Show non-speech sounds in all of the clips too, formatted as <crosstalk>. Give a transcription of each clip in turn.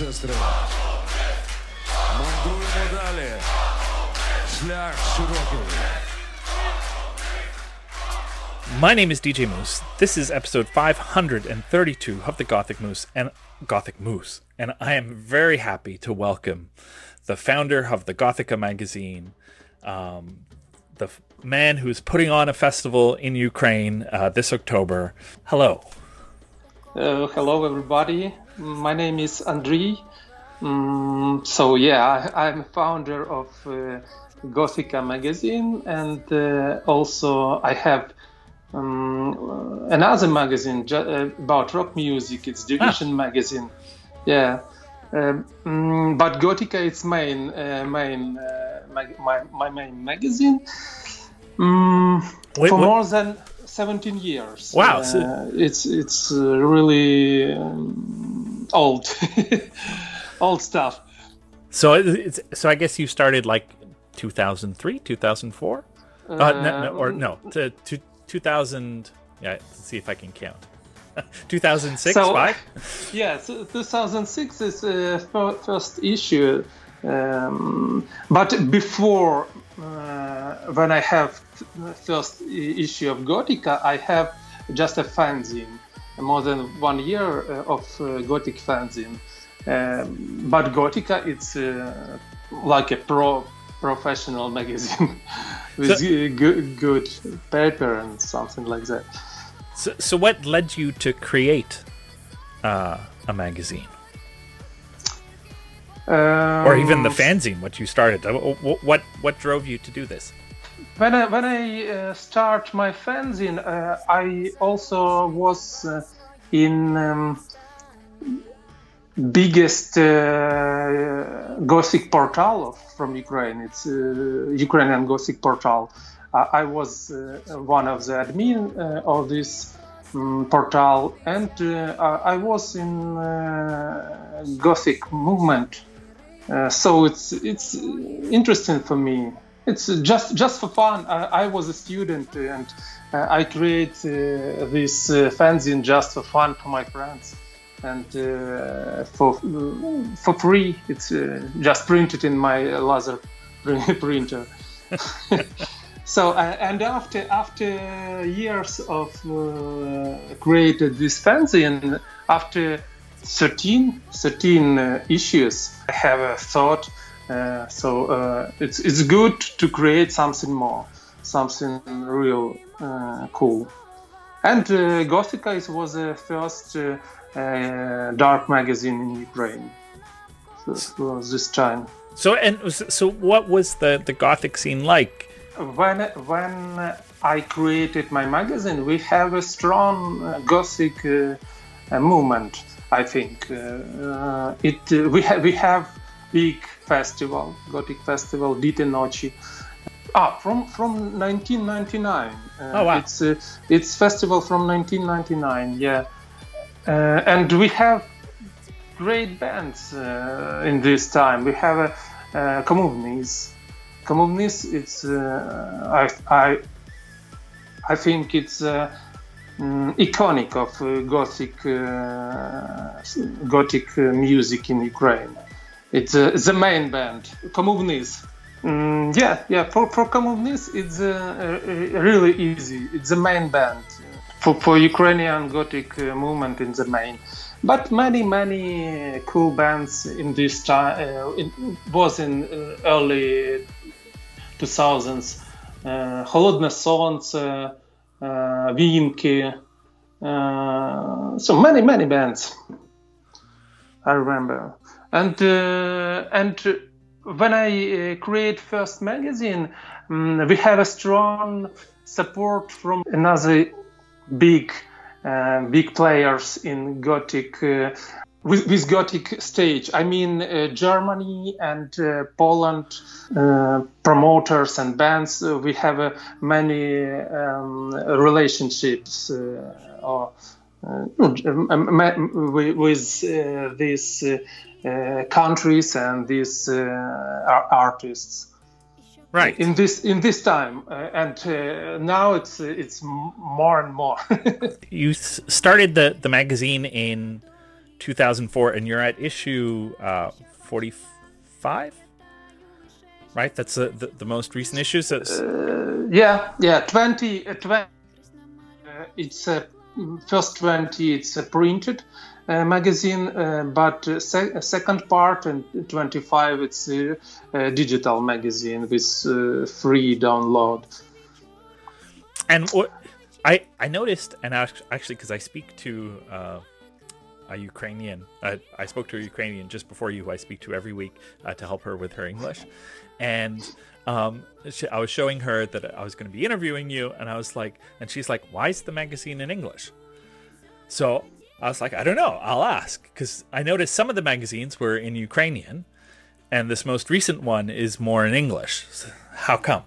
сестри. Мандруємо далі. Шлях широкий. My name is DJ Moose. This is episode 532 of the Gothic Moose and Gothic Moose, and I am very happy to welcome the founder of the Gothica magazine, um, the f- man who's putting on a festival in Ukraine uh, this October. Hello. Uh, hello, everybody. My name is Andriy. Um, so, yeah, I, am founder of uh, Gothica magazine, and uh, also I have um, another magazine uh, about rock music. It's Division ah. magazine. Yeah. Um, mm, but Gothica is main uh, main uh, my, my, my main magazine. Wait, for more than 17 years. Wow, uh, it's it's uh, really um, old, <laughs> old stuff. So it's so I guess you started like 2003, 2004, uh, no, no, or um, no, to, to 2000. Yeah, let's see if I can count. <laughs> 2006, so, five. <laughs> Yeah, so 2006 is uh, first issue, um, but before uh, when I have first issue of Gothica, I have just a fanzine, more than one year uh, of uh, Gothic fanzine. Um, but Gothica, it's uh, like a pro professional <laughs> magazine with so, good, good paper and something like that. So, so what led you to create uh, a magazine? Um, or even the fanzine, what you started. Uh, what what drove you to do this? When I when I uh, start my fanzine, uh, I also was uh, in um, biggest uh, Gothic portal from Ukraine. It's uh, Ukrainian Gothic portal. I was one of the admin of this um, portal, and I was in Gothic movement uh, so it's it's interesting for me. It's just just for fun. I, I was a student and uh, I create uh, this uh, fanzine just for fun for my friends and uh, for for free. It's just printed in my laser <laughs> printer. <laughs> so and after after years of created this fanzine after 13, 13 uh, issues. I have a thought, uh, so uh, it's it's good to create something more, something real uh, cool. And uh, Gothica was the first uh, dark magazine in Ukraine. So it was this time. So and so, what was the the Gothic scene like? When when I created my magazine, we have a strong Gothic movement I think it uh, we have we have big festival, Gothic festival, Deti Nochi. Ah, from from 1999. oh wow! It's it's festival from 1999. Yeah, and we have great bands in this time. We have a uh, Komu Vnyz. Komuvnis, it's uh, I, I I think it's uh, um, iconic of uh, Gothic uh, Gothic uh, music in Ukraine. It's uh, the main band, Komu Vnyz. Mm, yeah, yeah. For for it's uh, really easy. It's the main band for for Ukrainian Gothic uh, movement in the main. But many many uh, cool bands in this time both uh, was in early 2000s. Холодне сонце, Вінки. so many many bands. I remember and uh, and when I create first magazine, um, we have a strong support from another big uh, big players in Gothic uh, with, with Gothic stage. I mean, uh, Germany and uh, Poland uh, promoters and bands. Uh, we have uh, many um, relationships uh, or, with these countries and these artists. Right in this in this time, and now it's it's more and more. <laughs> you started the the magazine in 2004, and you're at issue uh, 45, right? That's the, the, the most recent issue. So uh, yeah, yeah, 20. Uh, 20 uh, it's a first 20. It's printed uh, magazine, uh, but se- second part and 25. It's a, a digital magazine with free download. And what I I noticed, and actually, because I speak to a Ukrainian. Uh, I spoke to a Ukrainian just before you, who I speak to every week uh, to help her with her English. And um, she, I was showing her that I was going to be interviewing you, and I was like, and she's like, "Why is the magazine in English?" So I was like, "I don't know. I'll ask," because I noticed some of the magazines were in Ukrainian, and this most recent one is more in English. So how come?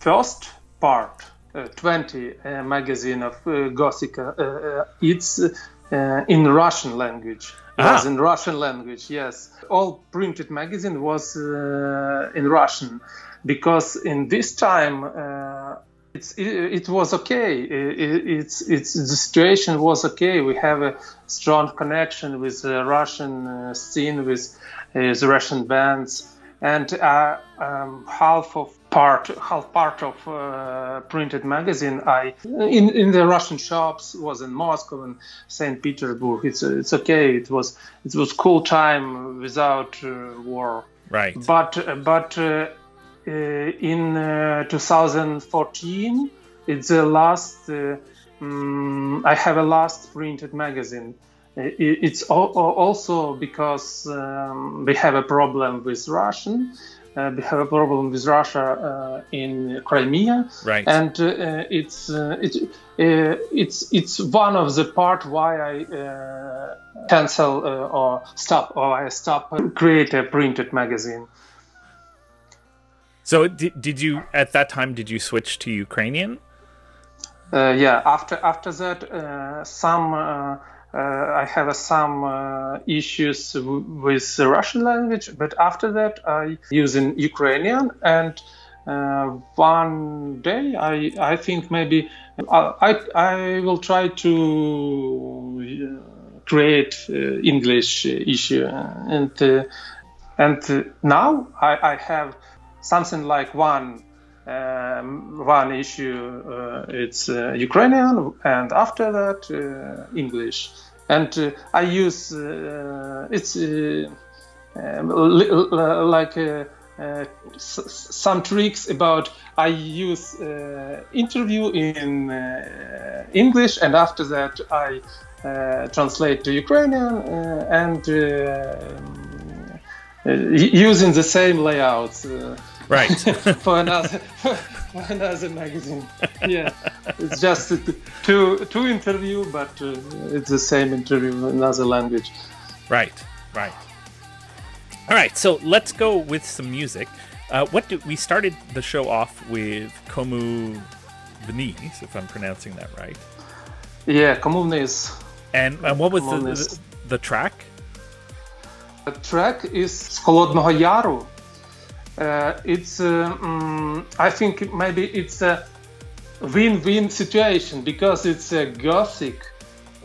First part, uh, 20 uh, magazine of uh, Gothica, uh, uh, it's uh, in Russian language. Ah. Was in Russian language, yes. All printed magazine was uh, in Russian because in this time uh, it's, it, it was okay. It, it's, it's the situation was okay. We have a strong connection with the Russian uh, scene, with uh, the Russian bands, and uh, um, half of part half part of uh, printed magazine I in in the Russian shops was in Moscow and Saint Petersburg. It's it's okay. It was it was cool time without uh, war. Right. But but uh, in uh, 2014, it's the last. Uh, mm, I have a last printed magazine. Uh, It's al- al- also because um, we have a problem with Russian. Uh, we have a problem with Russia uh, in Crimea, Right. and uh, it's uh, it, uh, it's it's one of the part why I uh, cancel uh, or stop or I stop uh, create a printed magazine. So did, did you at that time did you switch to Ukrainian? Uh, yeah, after after that, uh, some uh, uh, I have uh, some uh, issues w- with the Russian language, but after that I use in Ukrainian. And one day I I think maybe I I will try to create English issue and and now I, I have something like one um, one issue uh, it's uh, Ukrainian and after that uh, English. And uh, I use uh, it's uh, um, li- li- like some tricks about I use interview in English and after that I translate to Ukrainian and uh, using the same layouts right. <laughs> For another for another magazine. Yeah. It's just two two interview but uh, it's the same interview in another language. Right right. All right so let's go with some music. Uh, what do we started the show off with Komu Vnyz, if i'm pronouncing that right. Yeah Komu Vnyz. and and what was the, the, the track? The track is Холодного Яру uh, it's, mm, I think maybe it's a win-win situation because it's a gothic,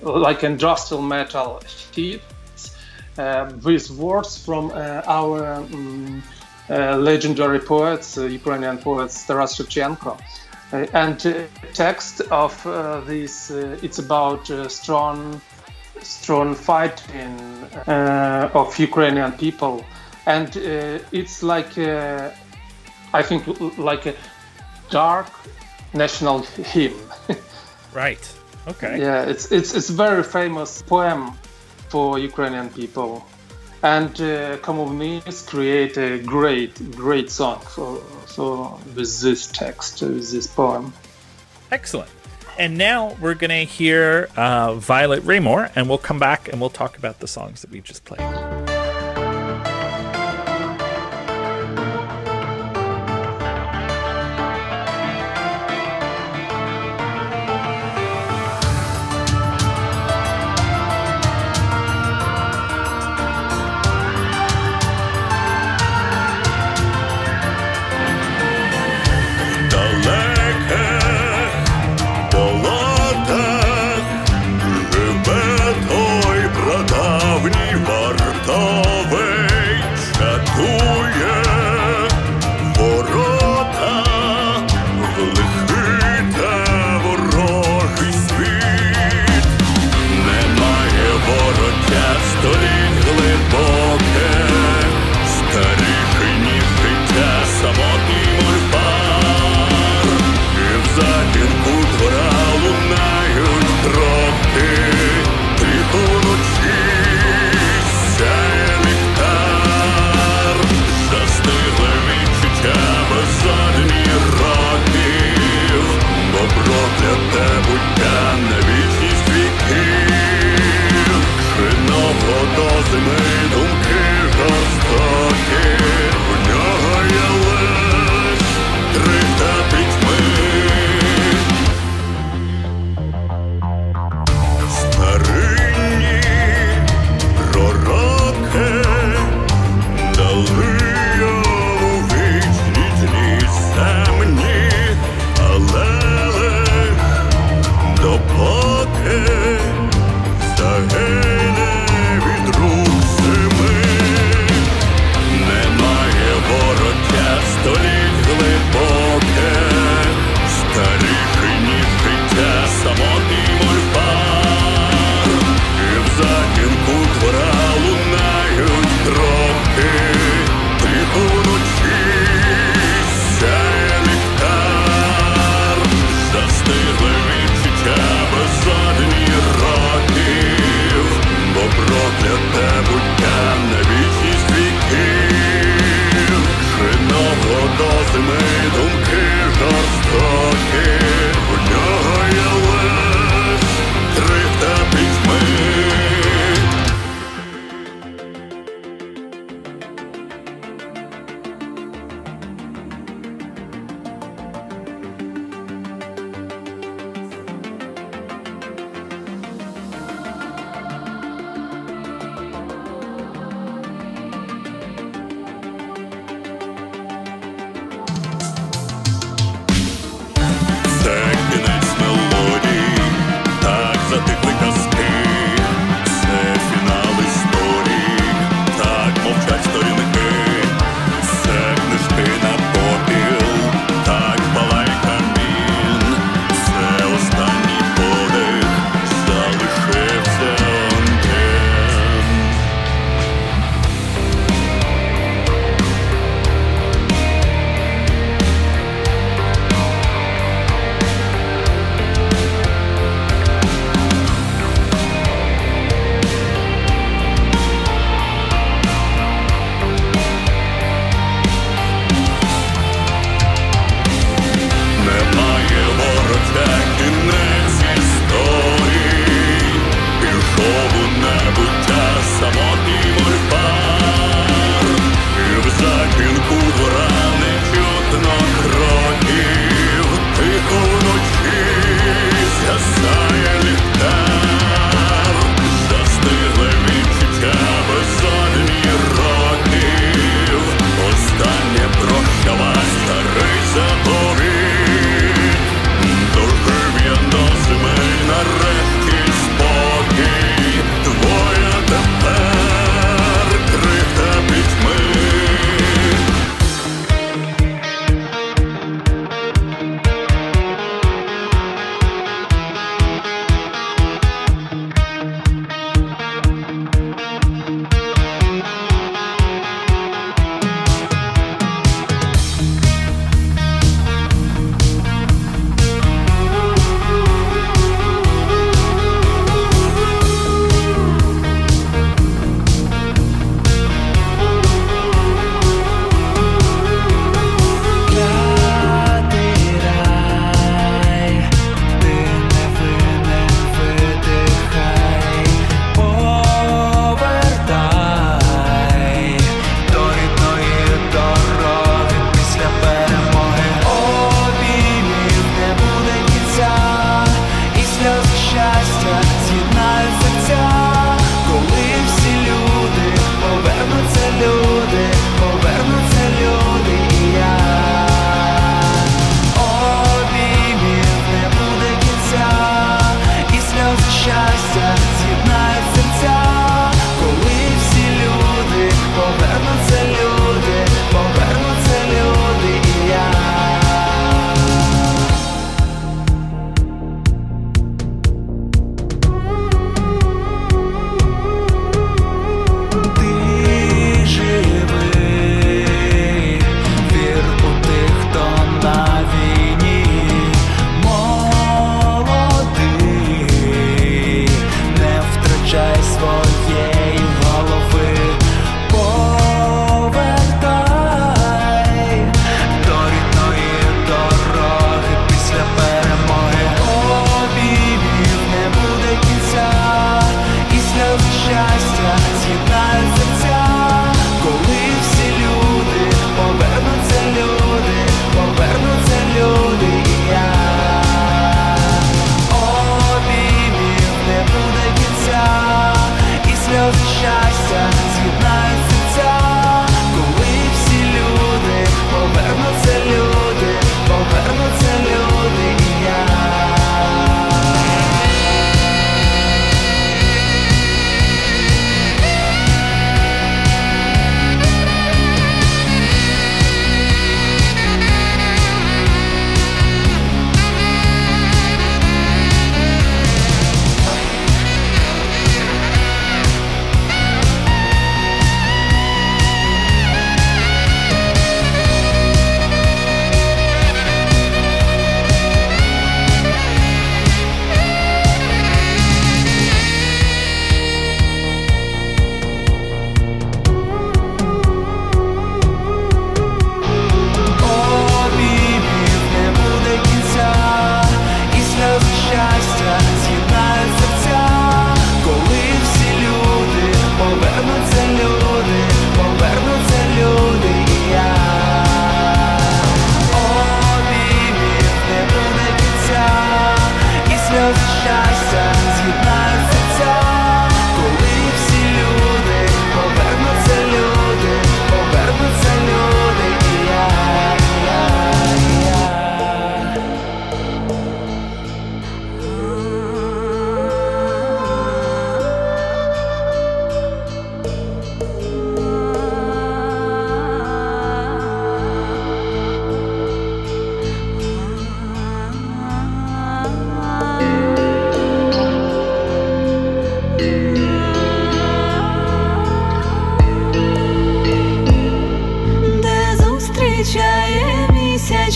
like industrial metal hit uh, with words from our mm, uh, legendary poets, uh, Ukrainian poets Taras Shevchenko. Uh, and text of this, it's about strong strong fighting of Ukrainian people, and uh, it's like uh, I think like a dark national hymn. <laughs> Right. Okay. yeah, it's it's it's very famous poem for Ukrainian people, and uh, Komu Vnyz create a great great song for for with this text with this poem. Excellent. And now we're going to hear uh, Violet Raymoor, and we'll come back and we'll talk about the songs that we just played.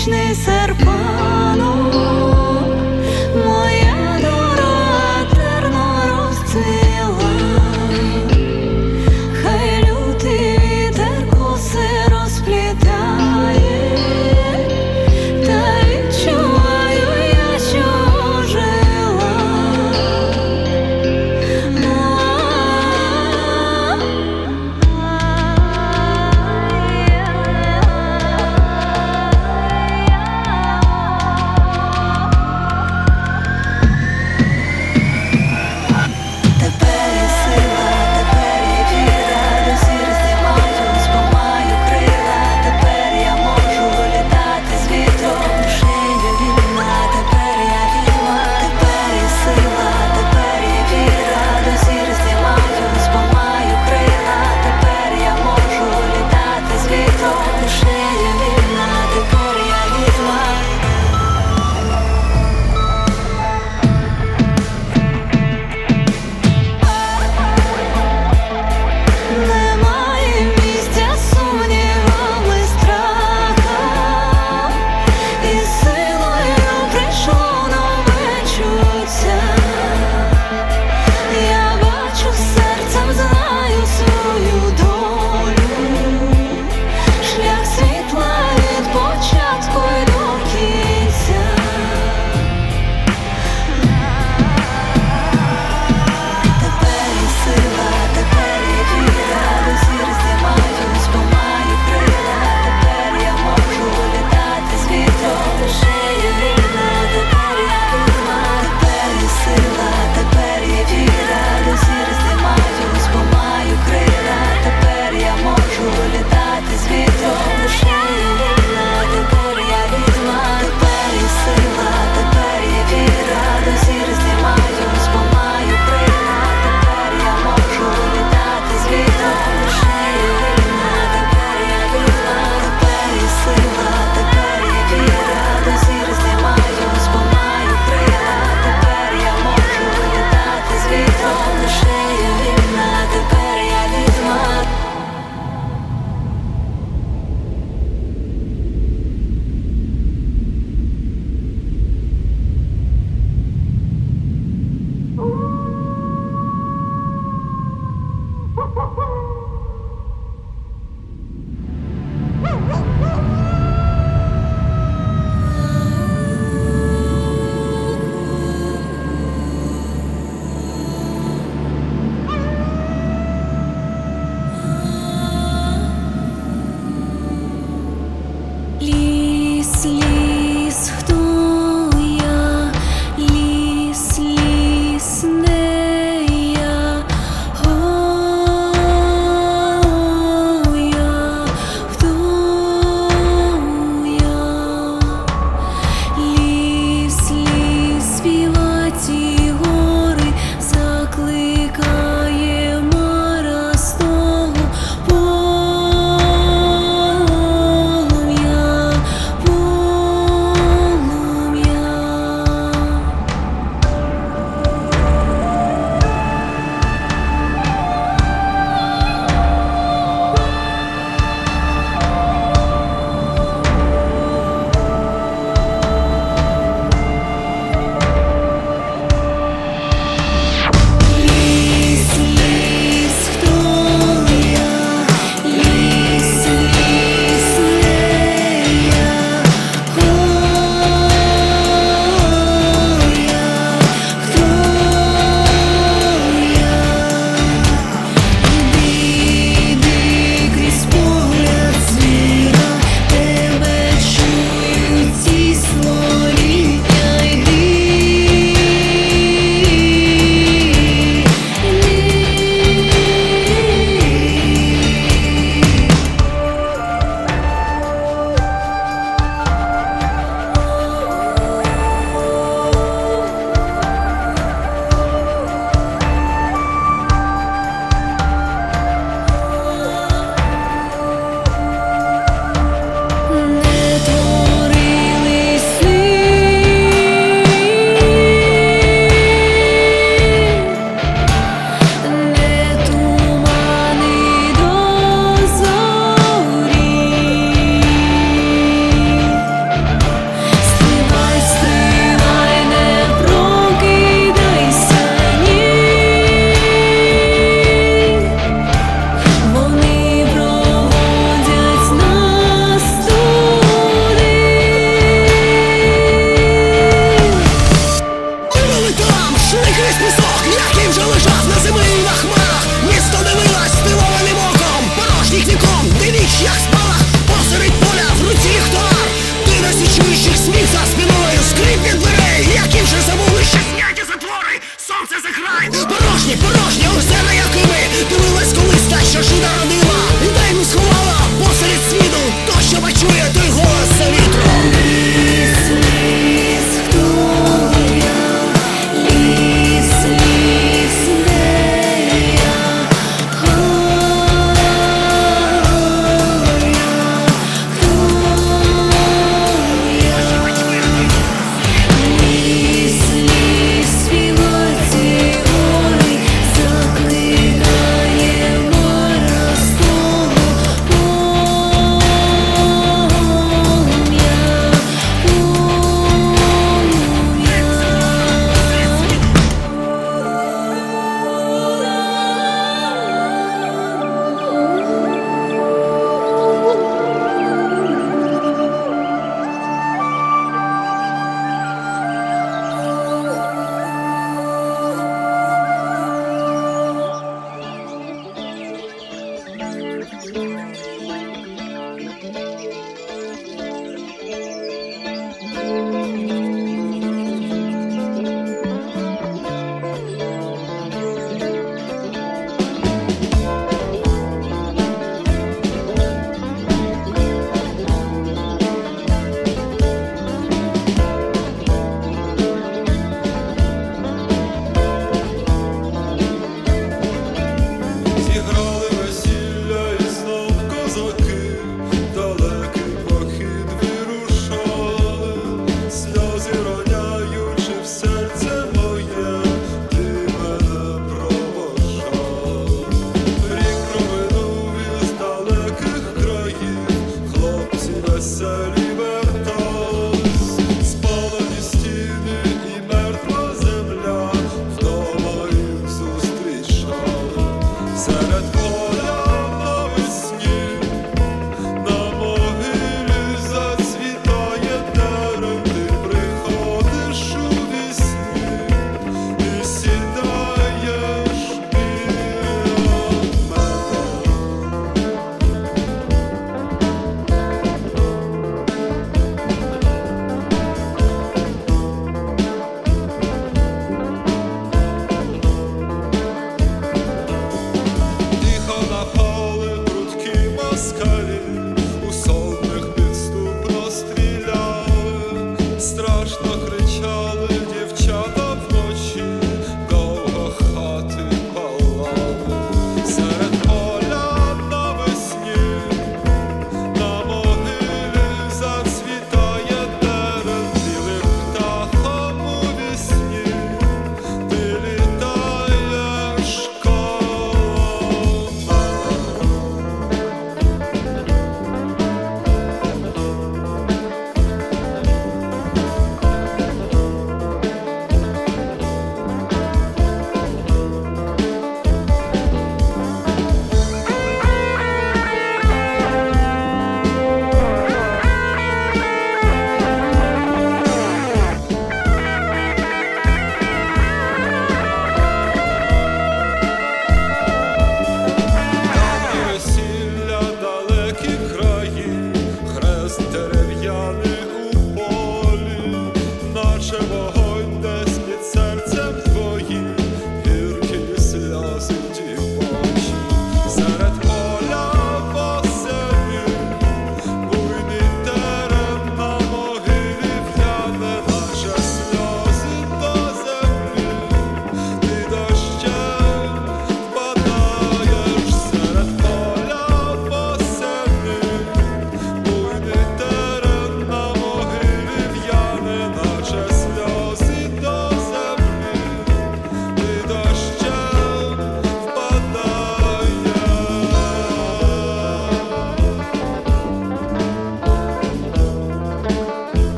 вічний серпа.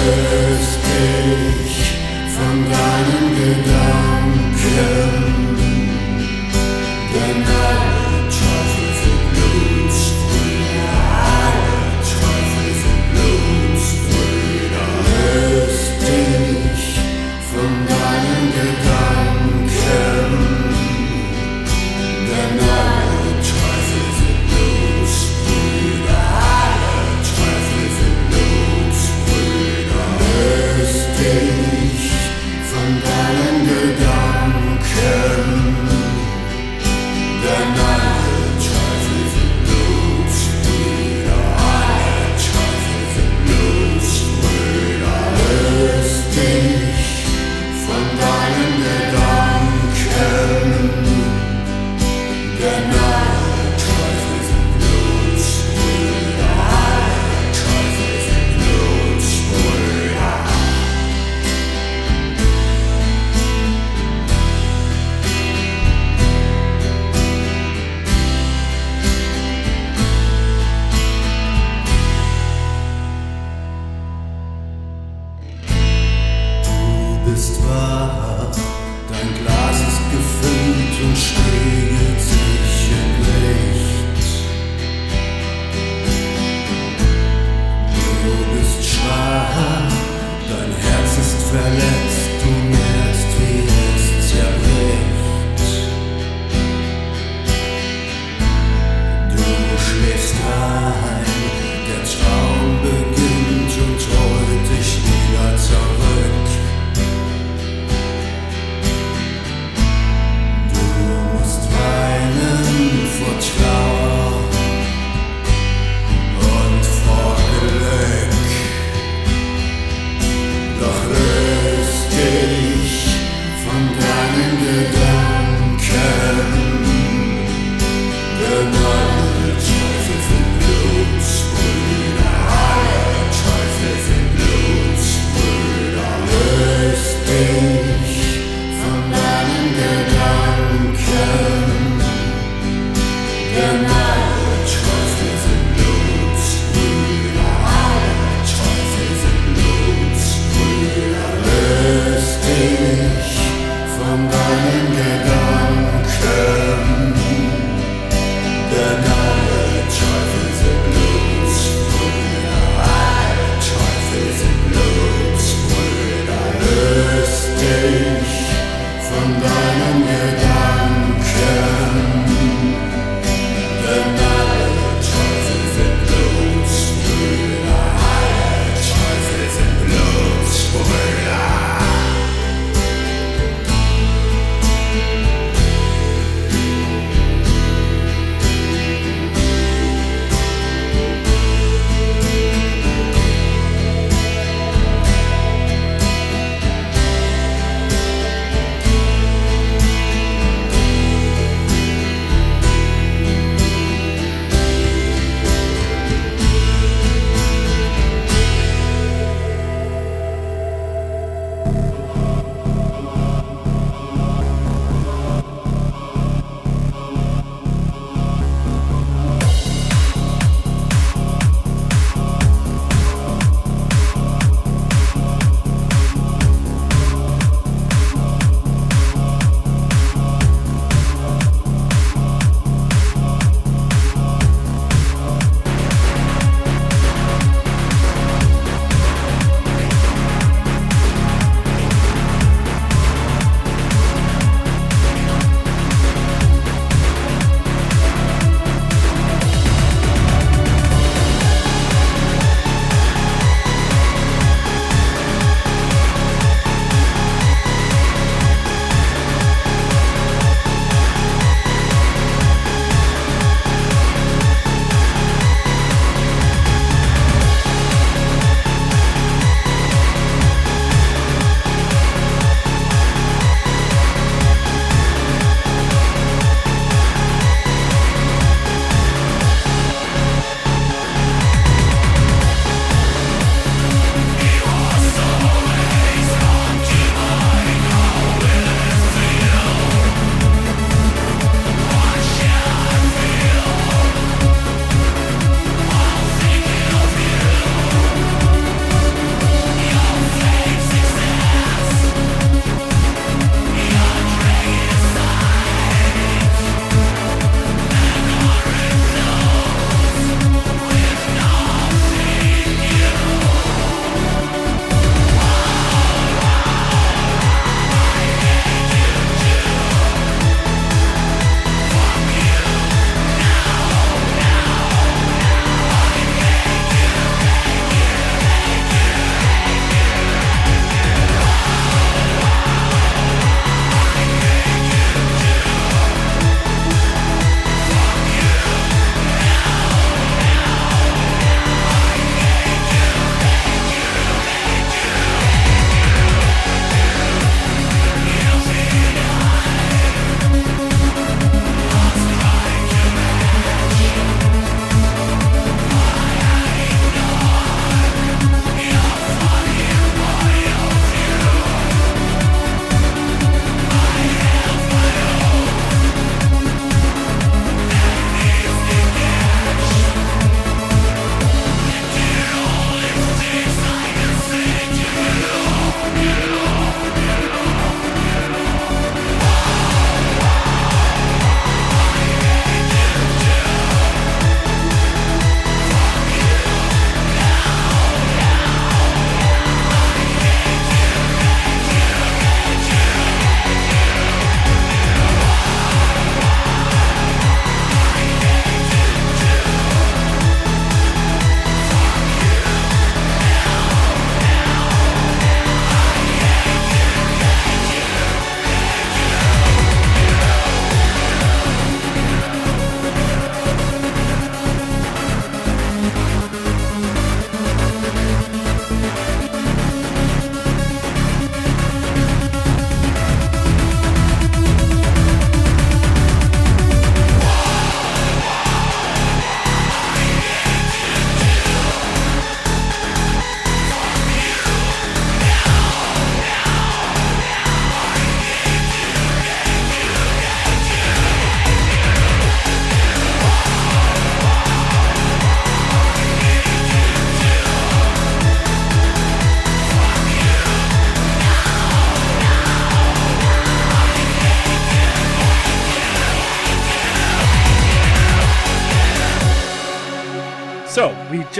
Löst dich von deinen Gedanken.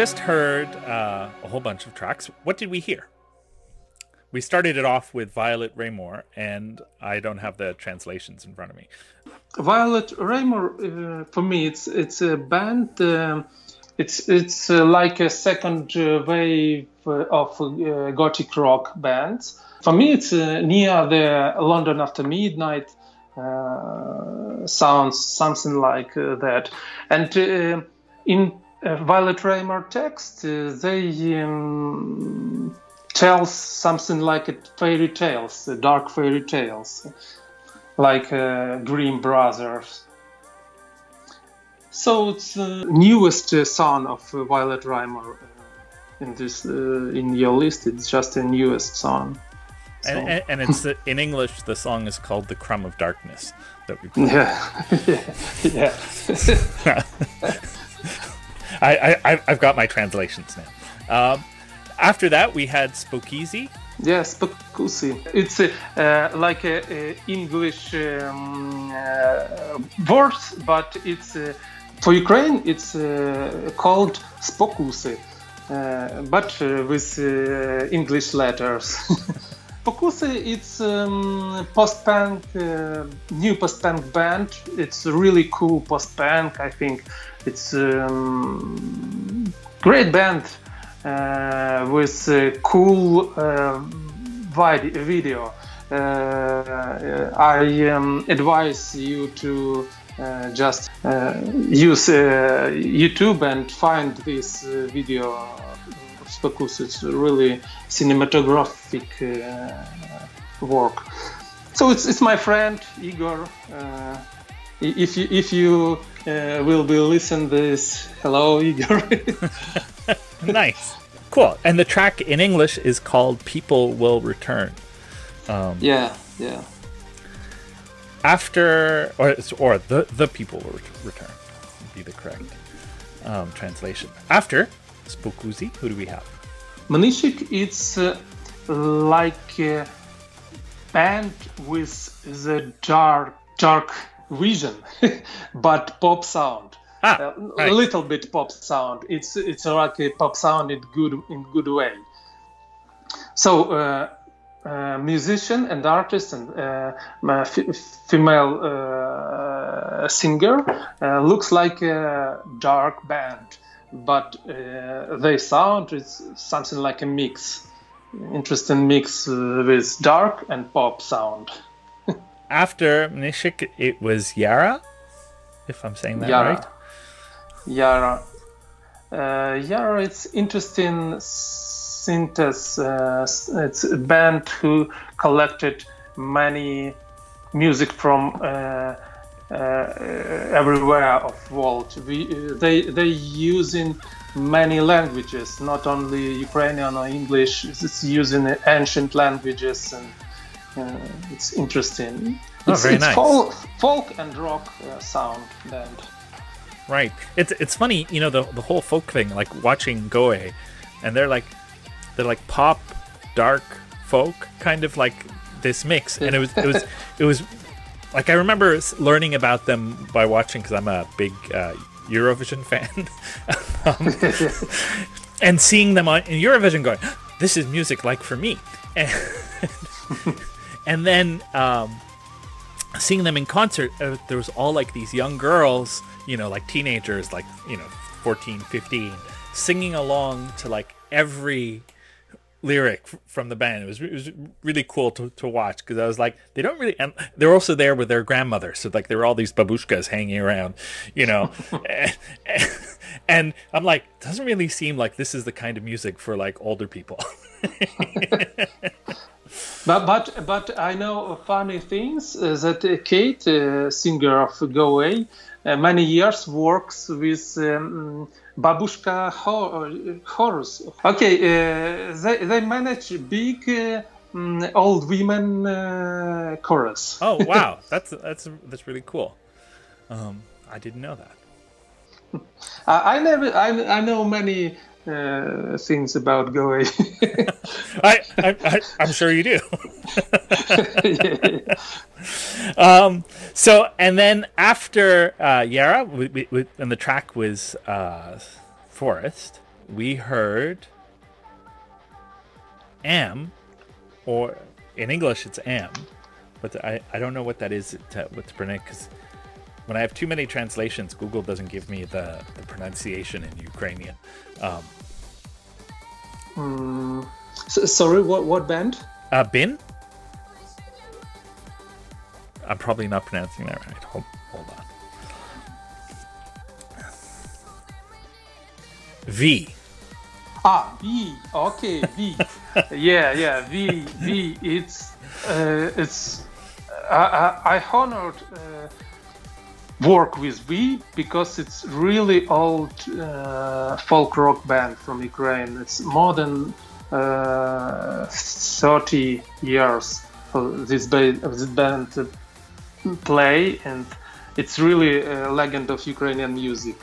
Just heard uh, a whole bunch of tracks. What did we hear? We started it off with Violet Raymoor, and I don't have the translations in front of me. Violet Raymoor, uh, for me, it's it's a band. um it's it's uh, like a second uh, wave uh, of uh, gothic rock bands. For me, it's uh, near the London After Midnight uh, sounds, something like uh, that. And uh, in uh, Violet Raymoor text, uh, they um, tell something like a fairy tales, uh, dark fairy tales, like uh, Grimm Brothers. So it's the newest uh, song of uh, Violet Raymoor uh, in this uh, in your list. It's just the newest song. So, And, and, it's in English. The song is called "The Crumb of Darkness." That we <laughs> played. yeah, <laughs> yeah. I, <laughs> I I- I've got my translations now. Um, after that, we had Spokeasy. Yes, Spokusy. It's uh, uh, like a, a English um, uh, word, but it's uh, for Ukraine. It's uh, called Spokusy, uh, but with English letters. <laughs> Spokusy, it's um, post-punk, new post-punk band. It's really cool post-punk. I think it's um, great band uh, with uh, cool uh, vid- video. Uh, I um, advise you to uh, just uh, use uh, YouTube and find this uh, video of Spokus. It's really cinematographic uh, work. So it's, it's my friend Igor. If you if you uh, will be listen this, hello Igor. <laughs> Nice, cool. And the track in English is called "People Will Return." yeah, yeah. After, or or the the people will ret- return. Would be the correct um, translation. After Spokusy, who do we have? Manishik it's uh, like a band with the dark dark vision, <laughs> but pop sound. Ah, right. A little bit pop sound. It's it's like a pop sound in good in good way. So. Uh, uh, musician and artist and uh, f- female uh, singer uh, looks like a dark band, but uh, they sound is something like a mix, interesting mix uh, with dark and pop sound. After Nishik, it was Yara, if I'm saying that Yara. right. Yara. Uh, Yara, it's interesting synthesis. Uh, it's a band who collected many music from uh, uh, everywhere of world. We, uh, they they using many languages, not only Ukrainian or English. It's using ancient languages and. Uh, it's interesting. Oh, it's, very it's nice. folk, folk and rock uh, sound band. Right. It's it's funny, you know, the the whole folk thing, like watching Go_A, and they're like they're like pop, dark folk, kind of like this mix, and it was it was <laughs> it was like I remember learning about them by watching because I'm a big uh, Eurovision <laughs> fan, um, and seeing them on in Eurovision, going, "This is music like for me," <laughs> and, and then. Um, seeing them in concert uh, there was all like these young girls you know like teenagers like you know 14 15 singing along to like every lyric from the band. It was, it was really cool to, to watch because i was like they don't really and they're also there with their grandmother. So like there were all these babushkas hanging around you know. And, <laughs> <laughs> and i'm like doesn't really seem like this is the kind of music for like older people <laughs> But but but I know funny things uh, that uh, Kate, uh, singer of Go Away, uh, many years works with um, Babushka Ho- Horus. Okay, uh, they they manage big uh, mm, old women uh, chorus. oh wow <laughs> that's that's that's really cool um i didn't know that <laughs> I, I never I, I know many uh, things about Go_A. <laughs> I, I, I I'm sure you do. <laughs> um, so and then after uh, Yara, we, we, we, and the track was uh, Forest, we heard am, or in English it's am, but I, I don't know what that is to, what to pronounce because when I have too many translations, Google doesn't give me the, the pronunciation in Ukrainian. Um, S- sorry, what what band? uh, bin? I'm probably not pronouncing that right. Hold, hold on. V. Ah, V. Okay, V. <laughs> yeah, yeah, V. V. It's uh, it's. I, I, I honored uh, work with V because it's really old uh, folk rock band from Ukraine. It's more than uh, 30 years this, ba- this band play, and it's really a legend of Ukrainian music.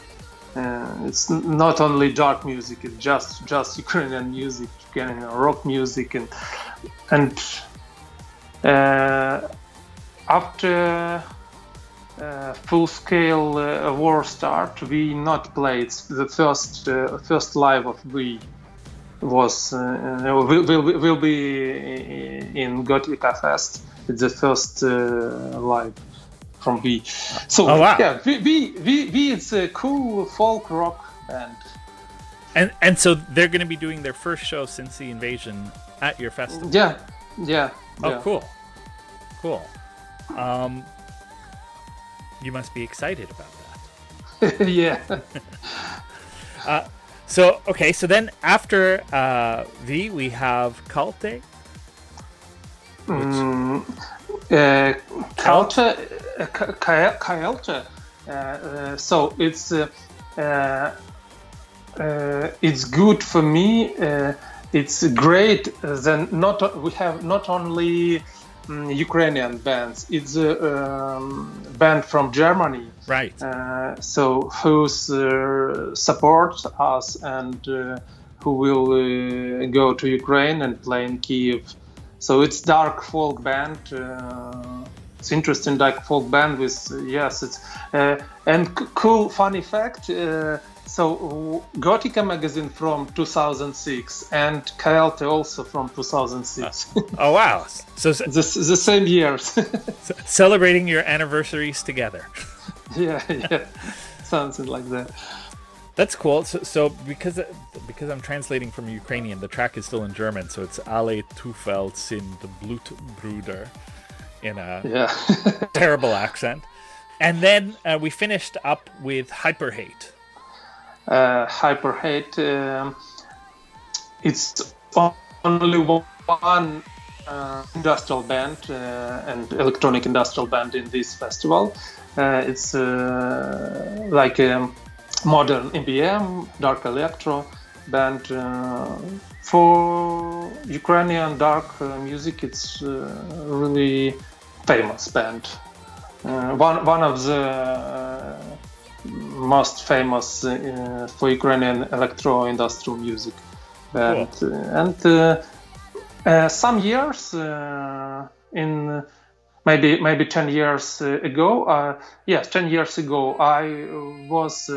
Uh, it's not only dark music; it's just just <laughs> Ukrainian music, Ukrainian rock music, and and uh, after uh, full-scale uh, war start, we not played the first uh, first live of we was uh, will, will, will be in Gothica Fest. It's the first uh, live from V. So Oh, wow. yeah, V, V, V it's a cool folk rock band. And and so they're going to be doing their first show since the invasion at your festival. Yeah, yeah. Oh, yeah. cool, cool. Um, you must be excited about that. <laughs> yeah. <laughs> So okay, so then after uh, V, we have Kalte. Uh, Kalte, uh, Ka- Ka- Kaelte. Uh, uh, so it's uh, uh, uh, it's good for me. Uh, it's great. uh, Then not we have not only mm, Ukrainian bands. It's a um, band from Germany. Right. uh, so who's uh, support us and uh, who will uh, go to Ukraine and play in Kiev. So it's dark folk band. Uh, it's interesting like folk band with uh, yes, it's uh, and cool funny fact. Uh, so Gothica magazine from 2006 and Kaelte also from 2006. Oh wow. So <laughs> the, the same years. <laughs> celebrating your anniversaries together. <laughs> yeah, yeah, something like that. That's cool. So, so because because I'm translating from Ukrainian, the track is still in German. So it's Alle Tufel sind Blutbruder in a Yeah. <laughs> terrible accent. And then uh, we finished up with Hyper Hate. uh, hyper hate um, it's only one uh, industrial band uh, and electronic industrial band in this festival uh, it's uh, like a modern EBM dark electro band uh, for Ukrainian dark uh, music it's uh, really famous band uh, one one of the most famous uh, for Ukrainian electro industrial music band. And uh, some years uh, in maybe maybe 10 years ago, uh, yes, 10 years ago, I was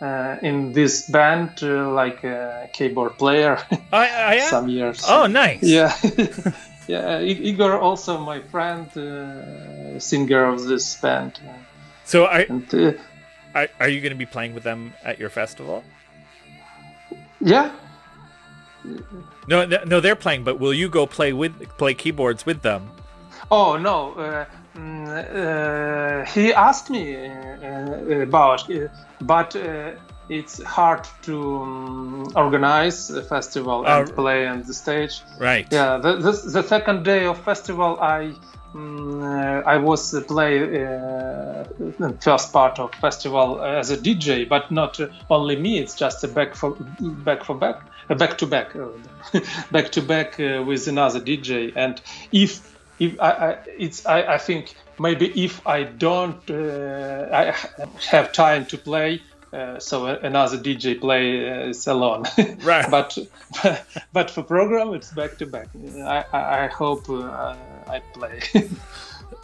uh, in this band uh, like a keyboard player. <laughs> I, I am. some years. Oh, nice. Yeah. <laughs> yeah, I- Igor also my friend, uh, singer of this band. So are, And uh, are, are you going to be playing with them at your festival? yeah, No, no, they're playing. But will you go play with play keyboards with them? Oh no, uh, he asked me uh, uh, about, uh, but uh, it's hard to um, organize a festival and Uh, play on the stage. Right. Yeah, the, the, the second day of festival, I mm, uh, I was uh, play uh, the first part of festival as a DJ, but not uh, only me. It's just a back for back for back, uh, back to back, uh, <laughs> back to back uh, with another DJ. And if if I, I it's I, I think maybe if I don't uh, I have time to play. Uh, so another DJ play uh, is alone, <laughs> Right. but <laughs> but for program it's back to back. I I, I hope uh, I play. <laughs>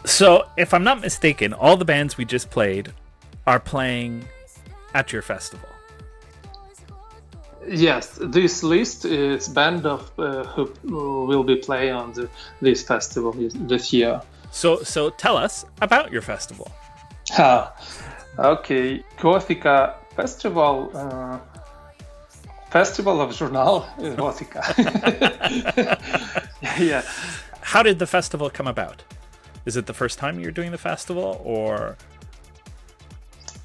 So if I'm not mistaken, all the bands we just played are playing at your festival. Yes, this list is band of uh, who will be playing on the, this festival this year. So so tell us about your festival. Ah, okay, Gothica Festival. Uh, Festival of Journal uh, <laughs> Gothica. <laughs> yeah. How did the festival come about? Is it the first time you're doing the festival or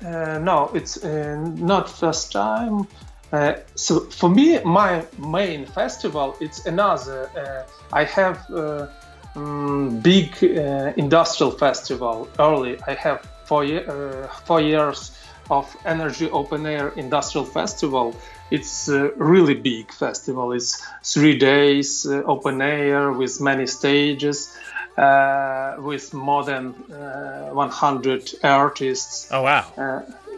Uh, no, it's uh, not first time. Uh, so for me, my main festival it's another. Uh, I have uh, mm, big uh, industrial festival early. I have four uh, four years of energy open air industrial festival. It's a really big festival. It's three days uh, open air with many stages, uh, with more than uh, 100 artists Oh wow.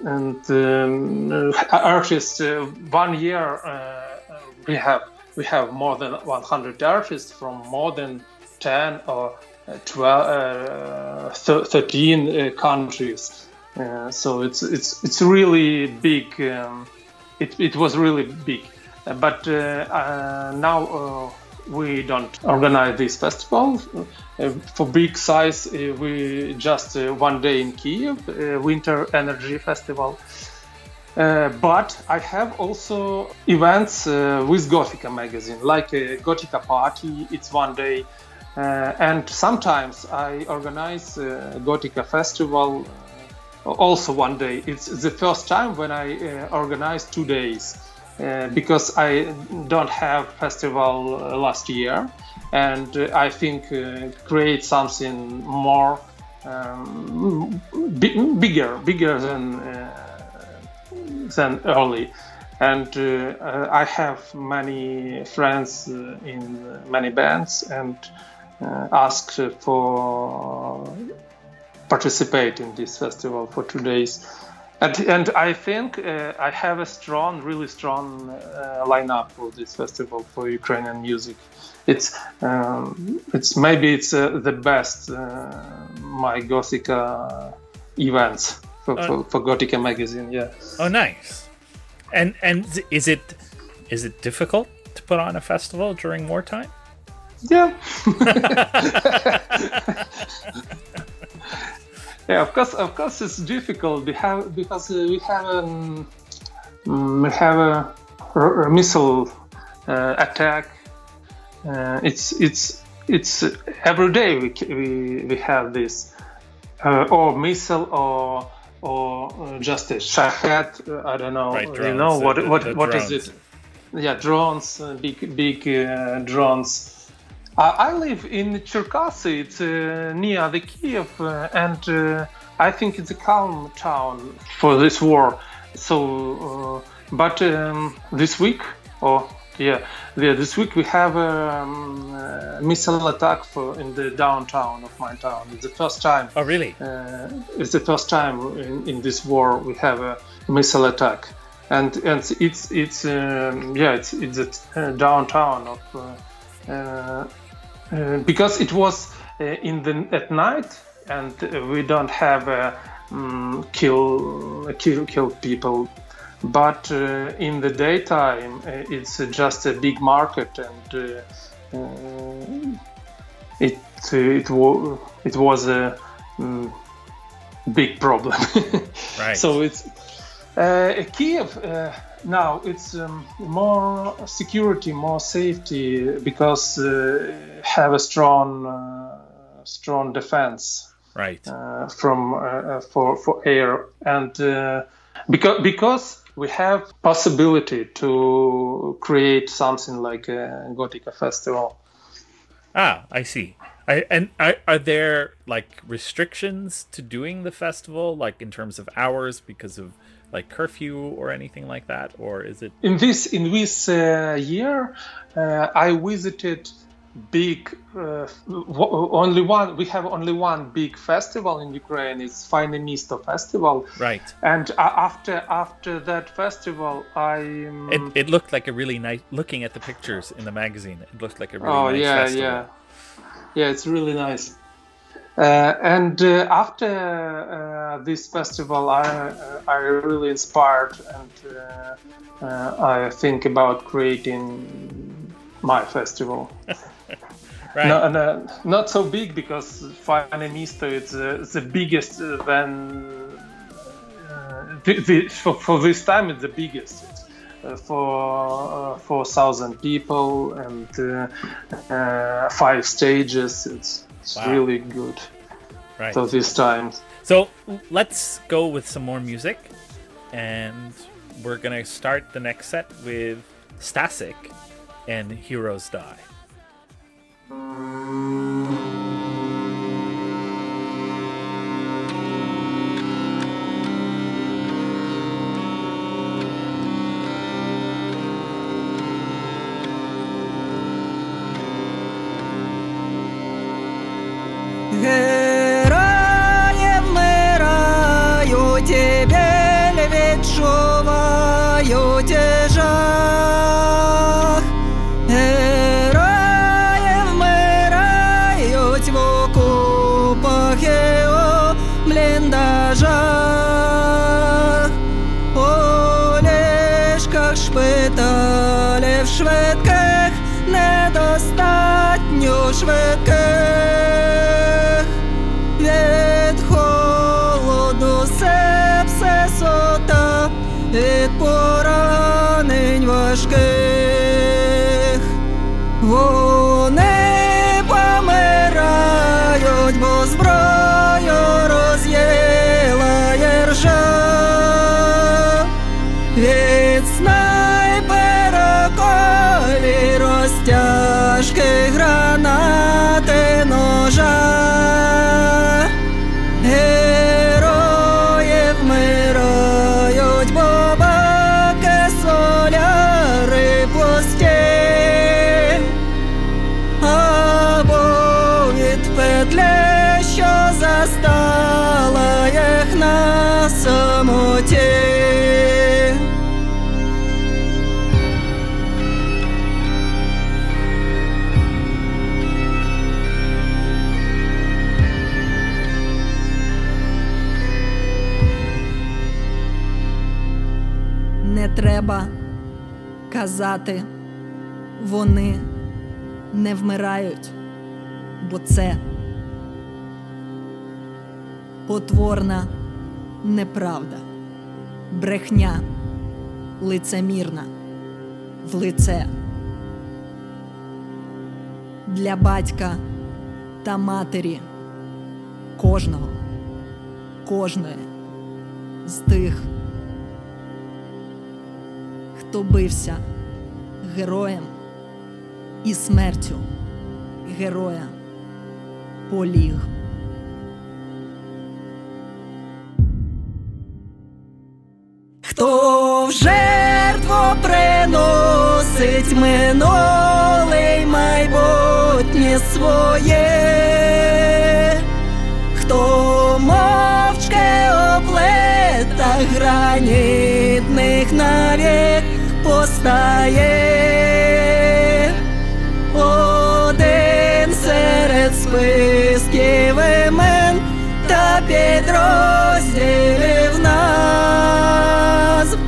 Uh, and um, uh, artists. Uh, one year uh, we have we have more than 100 artists from more than 10 or uh, 12, uh, 13 uh, countries. Uh, so it's it's it's really big. Um, it, it was really big, Uh, but uh, uh, now uh, we don't organize this festival. Uh, for big size, uh, we just uh, one day in Kiev, uh, Winter Energy Festival. Uh, but I have also events uh, with Gothica magazine, like a Gothica party. It's one day, and sometimes I organize a Gothica festival. Also one day. It's the first time when I organize two days uh, because I don't have festival uh, last year, and uh, I think uh, create something more um, bi- bigger, bigger than. Than early. And I have many friends in many bands and asked for participate in this festival for two days. And, and I think uh, I have a strong, really strong uh, lineup for this festival for Ukrainian music. It's um, it's maybe it's uh, the best uh, my Gothica events for, Uh, for, for Gothica magazine. Yeah. Oh nice. And and is it is it difficult to put on a festival during wartime? Yeah. <laughs> <laughs> yeah, of course, of course, it's difficult. We have because uh, we have um, mm, we have a, a missile uh, attack. Uh, it's it's it's uh, every day we we we have this uh, or missile or or uh, just a shahed. I don't know. Right, you know what the- what the what is drones. it? Yeah, drones, uh, big big uh, drones. Uh, I live in Cherkasy. It's uh, near the Kiev, uh, and uh, I think it's a calm town for this war. So, uh, but um, this week, or yeah, yeah, this week we have a um, uh, missile attack for in the downtown of my town. It's the first time. Oh really? Uh, it's the first time in, in this war we have a missile attack, and and it's it's um, yeah it's it's a uh, downtown of uh, uh, uh, because it was uh, in the at night and uh, we don't have uh, mm, kill kill kill people. But uh, in the daytime, uh, it's uh, just a big market, and uh, uh, it uh, it, wa- it was a mm, big problem. <laughs> Right. So it's uh, Kiev uh, now. It's um, more security, more safety because uh, have a strong uh, strong defense Right. uh, from uh, for for air and uh, because because we have possibility to create something like a Gothica festival. Ah, I see. I, and are, are there like restrictions to doing the festival, like in terms of hours, because of like curfew or anything like that, or is it? In this in this uh, year, uh, I visited big uh, w- only one. We have only one big festival in Ukraine. It's Faine Misto Festival. Right. And uh, after after that festival, I um, It, it looked like a really nice. Looking at the pictures in the magazine, it looked like a really oh nice yeah festival. yeah yeah it's really nice Uh, and uh, after uh, this festival, I uh, I really inspired and uh, uh, I think about creating my festival. <laughs> Right. No, no, not so big because Faine Misto is the biggest than uh, for, for this time it's the biggest. For uh, four thousand people and uh, uh, five stages. It's, it's Wow. really good. Right. So this time, So let's go with some more music, and we're gonna start the next set with Stasik and Heroes Die. Казати, вони не вмирають, бо це потворна неправда, брехня лицемірна в лице. Для батька та матері кожного, кожної з тих, хто бився героєм і смертю героя поліг. Хто в жертву приносить минуле й майбутнє своє, хто мовчки оплета гранітних навік постає, один серед списків імен та підрозділів назв.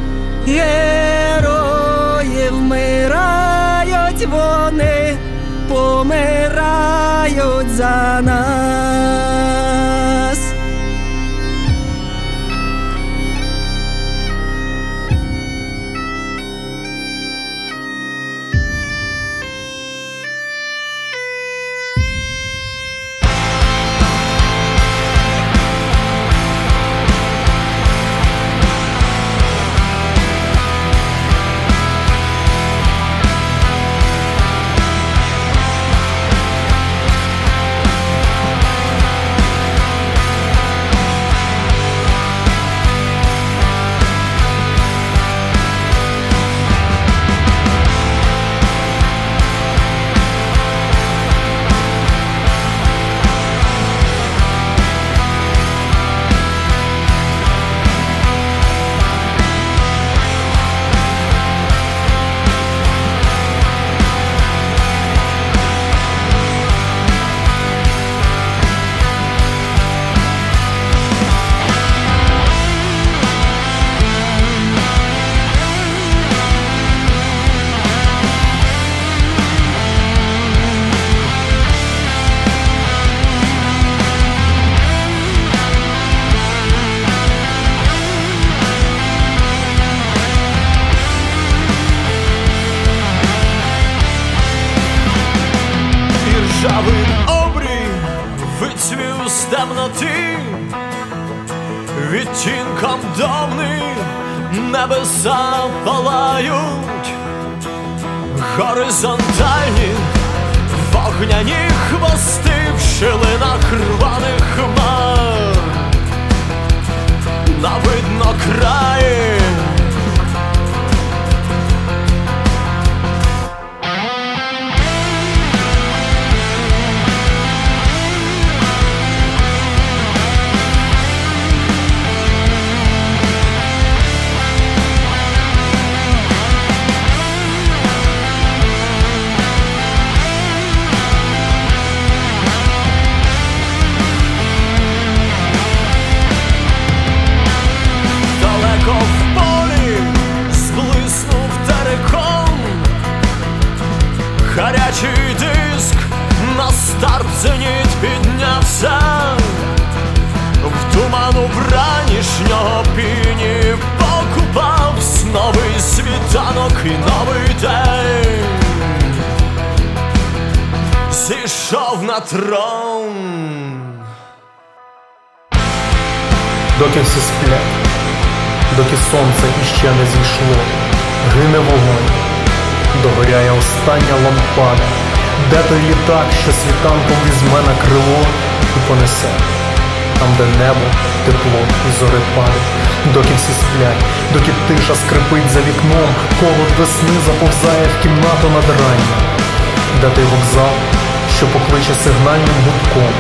Герої вмирають, вони помирають за нас. Доки всі сплять, доки тиша скрипить за вікном, холод весни заповзає в кімнату над ранням, той вокзал, що покличе сигнальним гудком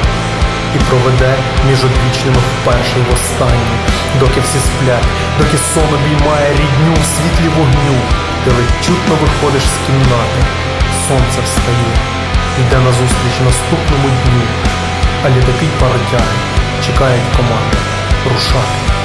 і проведе між одвічними вперше й востаннє, доки всі сплять, доки сон обіймає рідню в світлі вогню, ти ледь чутно виходиш з кімнати, сонце встає, йде назустріч наступному дню, а літаки паротяги чекають команди рушати.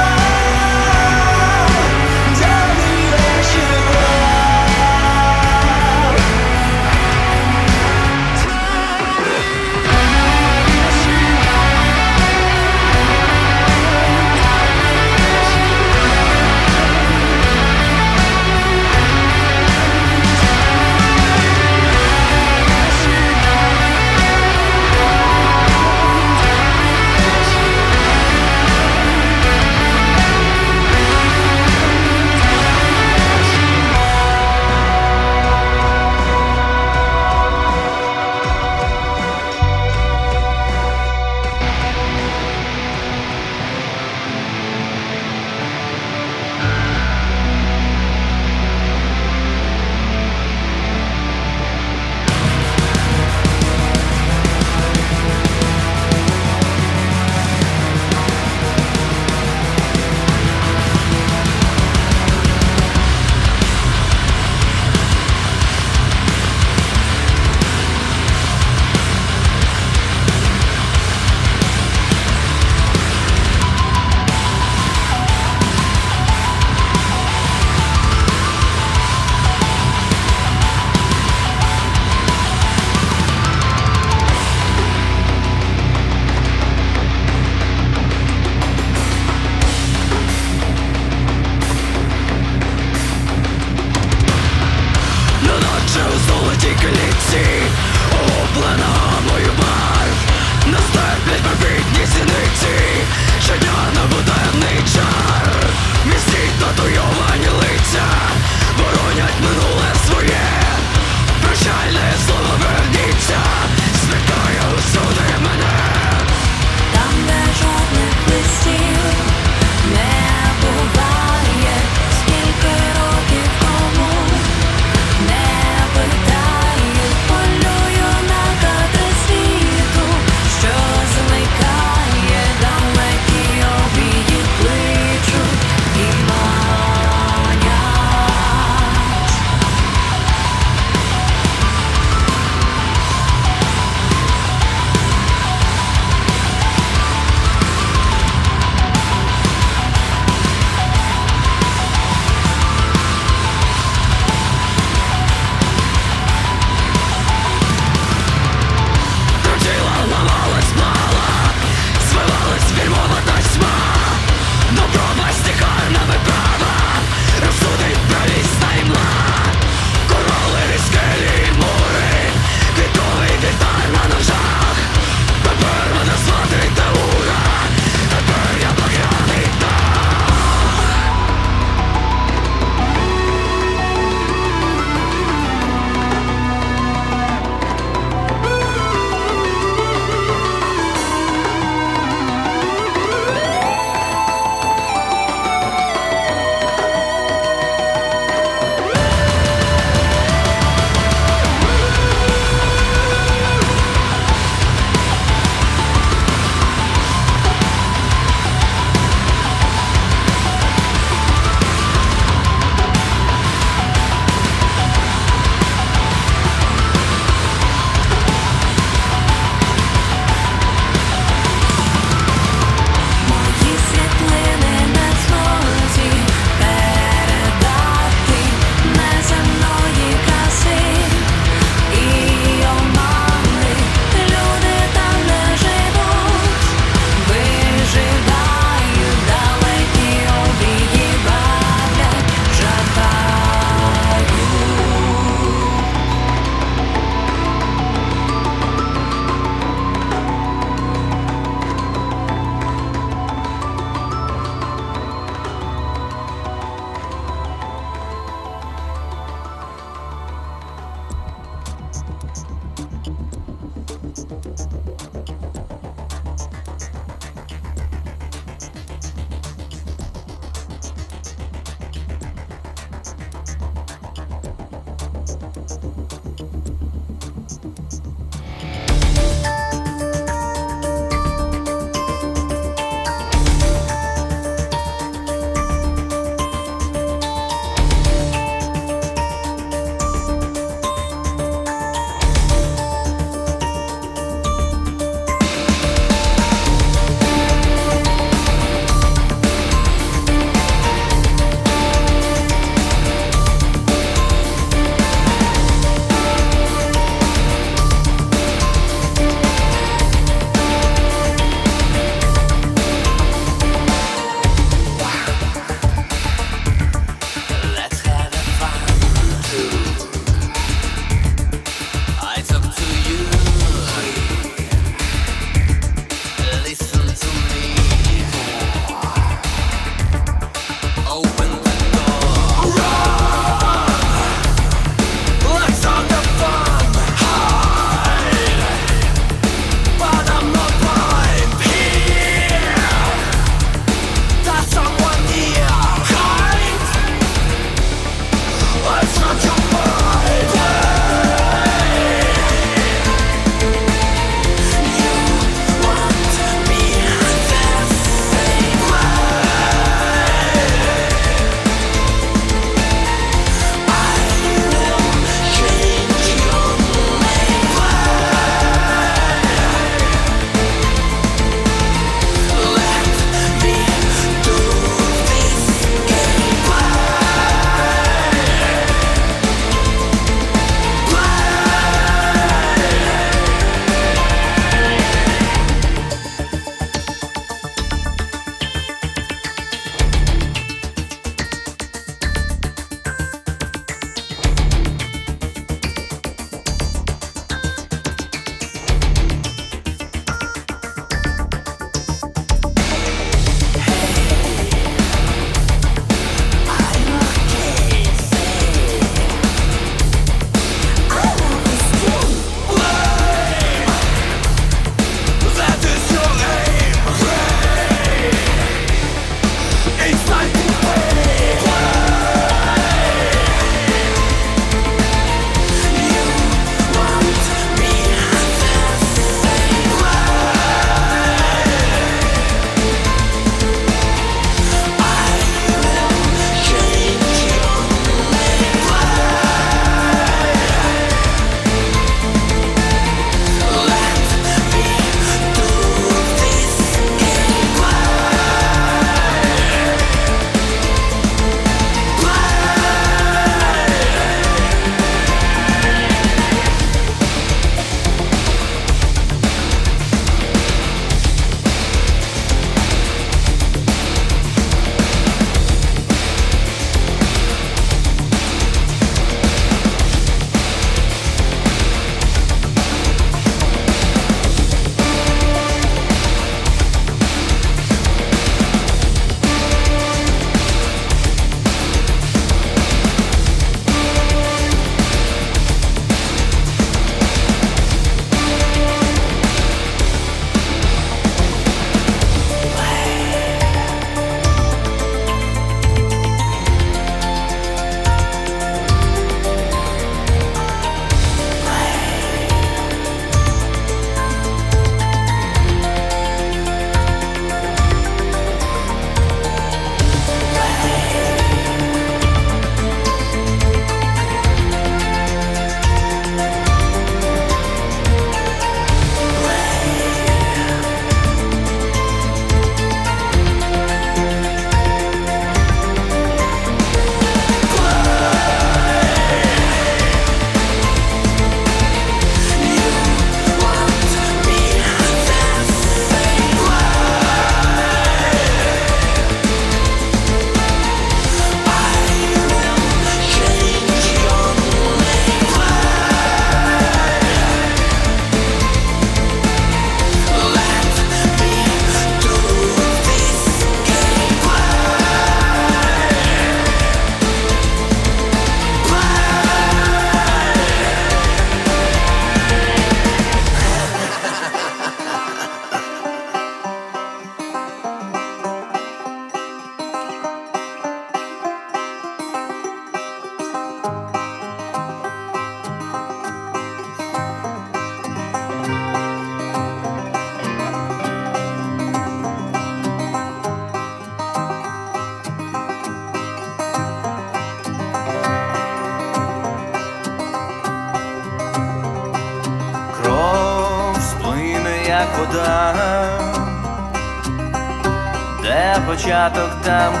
time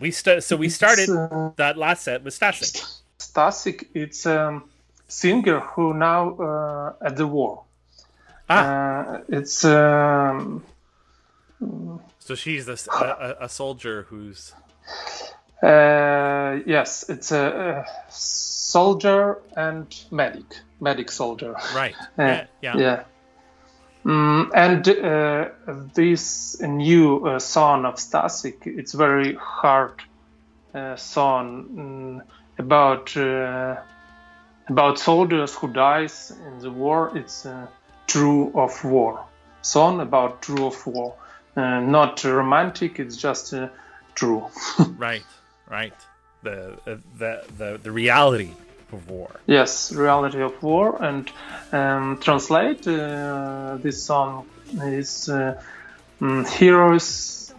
we st- so we started uh, that last set with Stasik. Stasik. It's a singer who now uh, at the war. Ah, Uh, it's um, so she's a soldier who's uh, yes, it's a, a soldier and medic, medic soldier. right. Uh, yeah, yeah. yeah. Mm, and uh, this new uh, song of Stasik, it's very hard uh, song mm, about uh, about soldiers who dies in the war. It's true of war song about true of war, uh, not romantic. It's just uh, true. <laughs> Right, right. The, the the the reality of war. Yes, reality of war, and um, translate uh, this song is uh, mm, heroes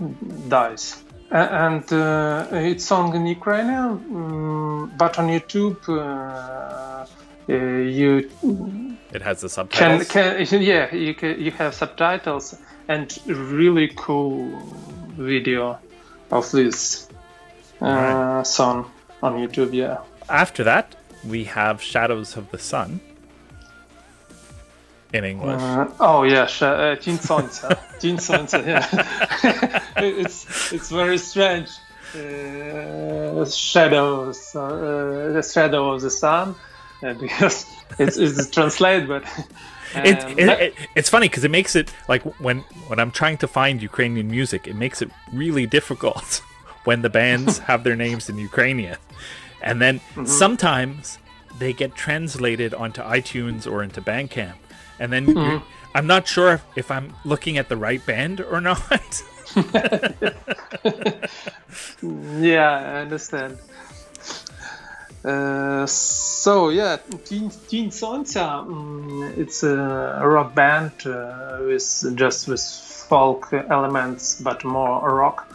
dies, and uh, it's sung in Ukrainian, mm, but on YouTube uh, uh, you It has the can, subtitles. can <laughs> yeah you can, you have subtitles and really cool video of this uh, Right. song on YouTube. Yeah. After that, we have Shadows of the Sun in English. Uh, oh yeah, sh- uh, Teen Sonsa. Sonsa, yeah. <laughs> it's it's very strange. Uh, shadows, uh, the shadow of the sun, uh, <laughs> because it's it's translated, but <laughs> It, um, it, that- it, it's funny because it makes it like when when I'm trying to find Ukrainian music, it makes it really difficult when the bands have their names in Ukrainian, and then Mm-hmm. sometimes they get translated onto iTunes or into Bandcamp, and then Mm-hmm. I'm not sure if, if I'm looking at the right band or <laughs> not. <laughs> yeah, I understand. Uh, so yeah, Teen, Teen Sonsa, mm, it's a rock band uh, with just with folk elements, but more rock.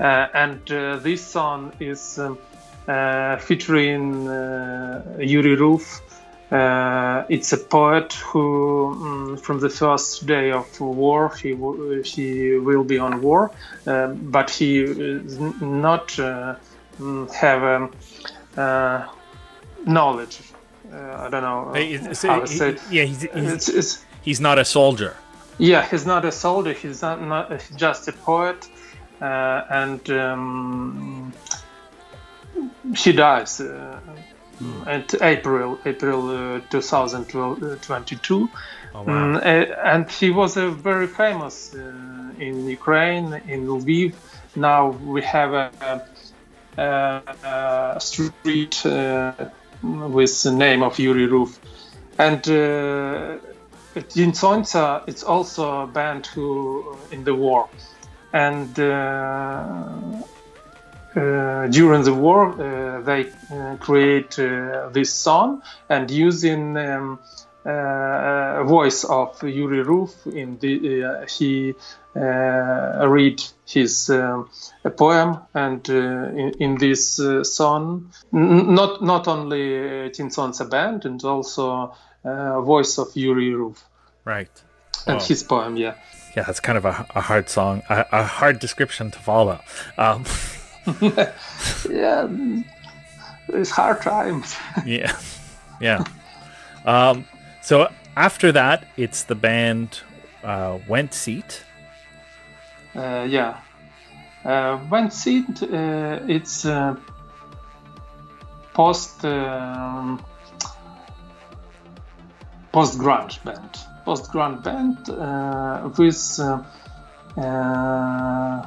Uh, and uh, this song is um, featuring uh, Yuri Ruf. Uh, it's a poet who, mm, from the first day of war, he w- he will be on war, uh, but he is not uh, mm, have um, uh, knowledge. Uh, I don't know It's- how to say it. yeah, he's, he's, he's not a soldier. Yeah, he's not a soldier. He's not, not he's just a poet, uh, and um, he dies uh, at April April uh, 2022. Mm, uh, and she was a very famous uh, in Ukraine, in Lviv. Now we have a, a, a street uh, with the name of Yuri Ruf, and. Uh, it's also a band who in the war, and uh, uh, during the war uh, they uh, create uh, this song and using um, uh, voice of Yuri Ruf in the uh, he uh, read his a poem and uh, in, in this uh, song n- not not only uh, Tinsonsa band and also uh, voice of Yuri Ruf Right. and his poem yeah Yeah, that's kind of a, a hard song, a, a hard description to follow. Um, <laughs> <laughs> yeah it's hard times <laughs> yeah, yeah. Um, so after that, it's the band uh, Went Seat. Uh, yeah. Uh, when seen, uh, it's uh, post um, post grunge band. Post grunge band uh, with uh,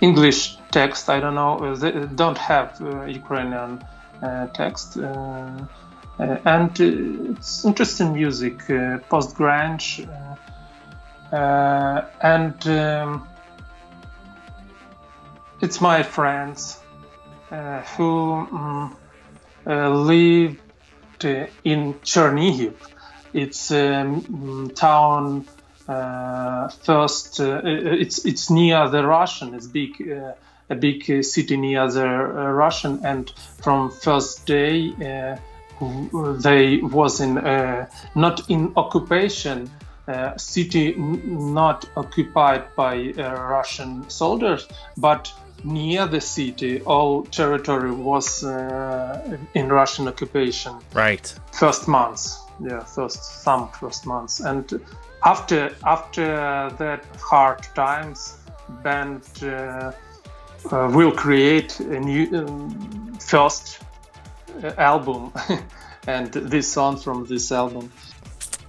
English text. I don't know. uh, They don't have uh, Ukrainian uh, text. And it's interesting music, post grunge. And um, it's my friends who um, uh, lived uh, in Chernihiv. It's a um, town uh, first. Uh, it's it's near the Russian. It's big. Uh, a big uh, city near the uh, Russian, and from first day uh, they was in uh, not in occupation, uh, city not occupied by uh, Russian soldiers, but near the city, all territory was uh, in Russian occupation. Right. First months, yeah, first some first months, and after after that hard times, band uh, uh, will create a new um, first uh, album, <laughs> and this song from this album.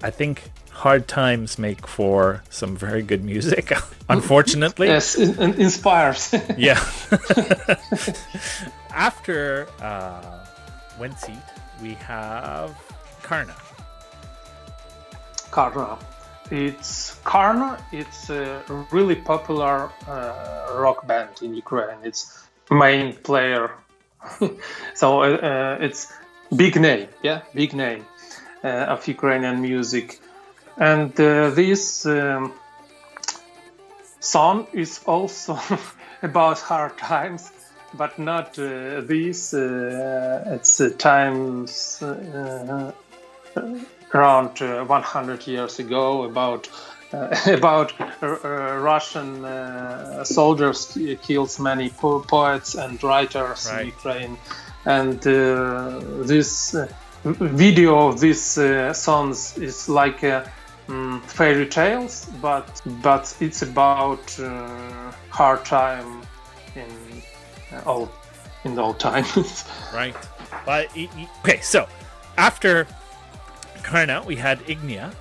I think hard times make for some very good music. <laughs> Unfortunately. Yes, in, in- inspires. <laughs> Yeah. After uh, we have Karna. Karna. It's Karna. It's a really popular uh, rock band in Ukraine. It's main player. <laughs> so uh, uh, it's big name, yeah, big name uh, of Ukrainian music. And uh, this um, song is also <laughs> about hard times, but not uh. Uh, it's times. Around uh, 100 years ago about uh, <laughs> about uh, uh, Russian uh, soldiers ki- kills many po- poets and writers in Ukraine, and uh, this uh, video of these uh, songs is like mm, fairy tales, but but it's about uh, hard time in all in the old <laughs> times. Right. But okay, so after Karna, we had Ignea.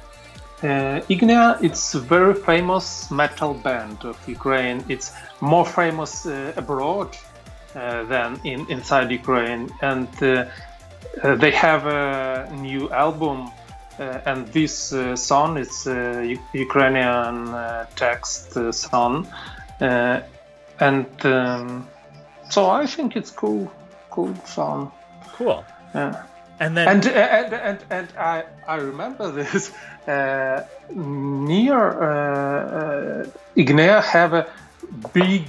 Uh, Ignea, it's a very famous metal band of Ukraine. It's more famous uh, abroad uh, than in inside Ukraine, and uh, uh, they have a new album. Uh, and this uh, song is Ukrainian uh, text uh, song, and um, so I think it's cool, cool song. Cool. Yeah. And then And and and, and I I remember <laughs> this. Uh, near uh, uh, Ignea have a big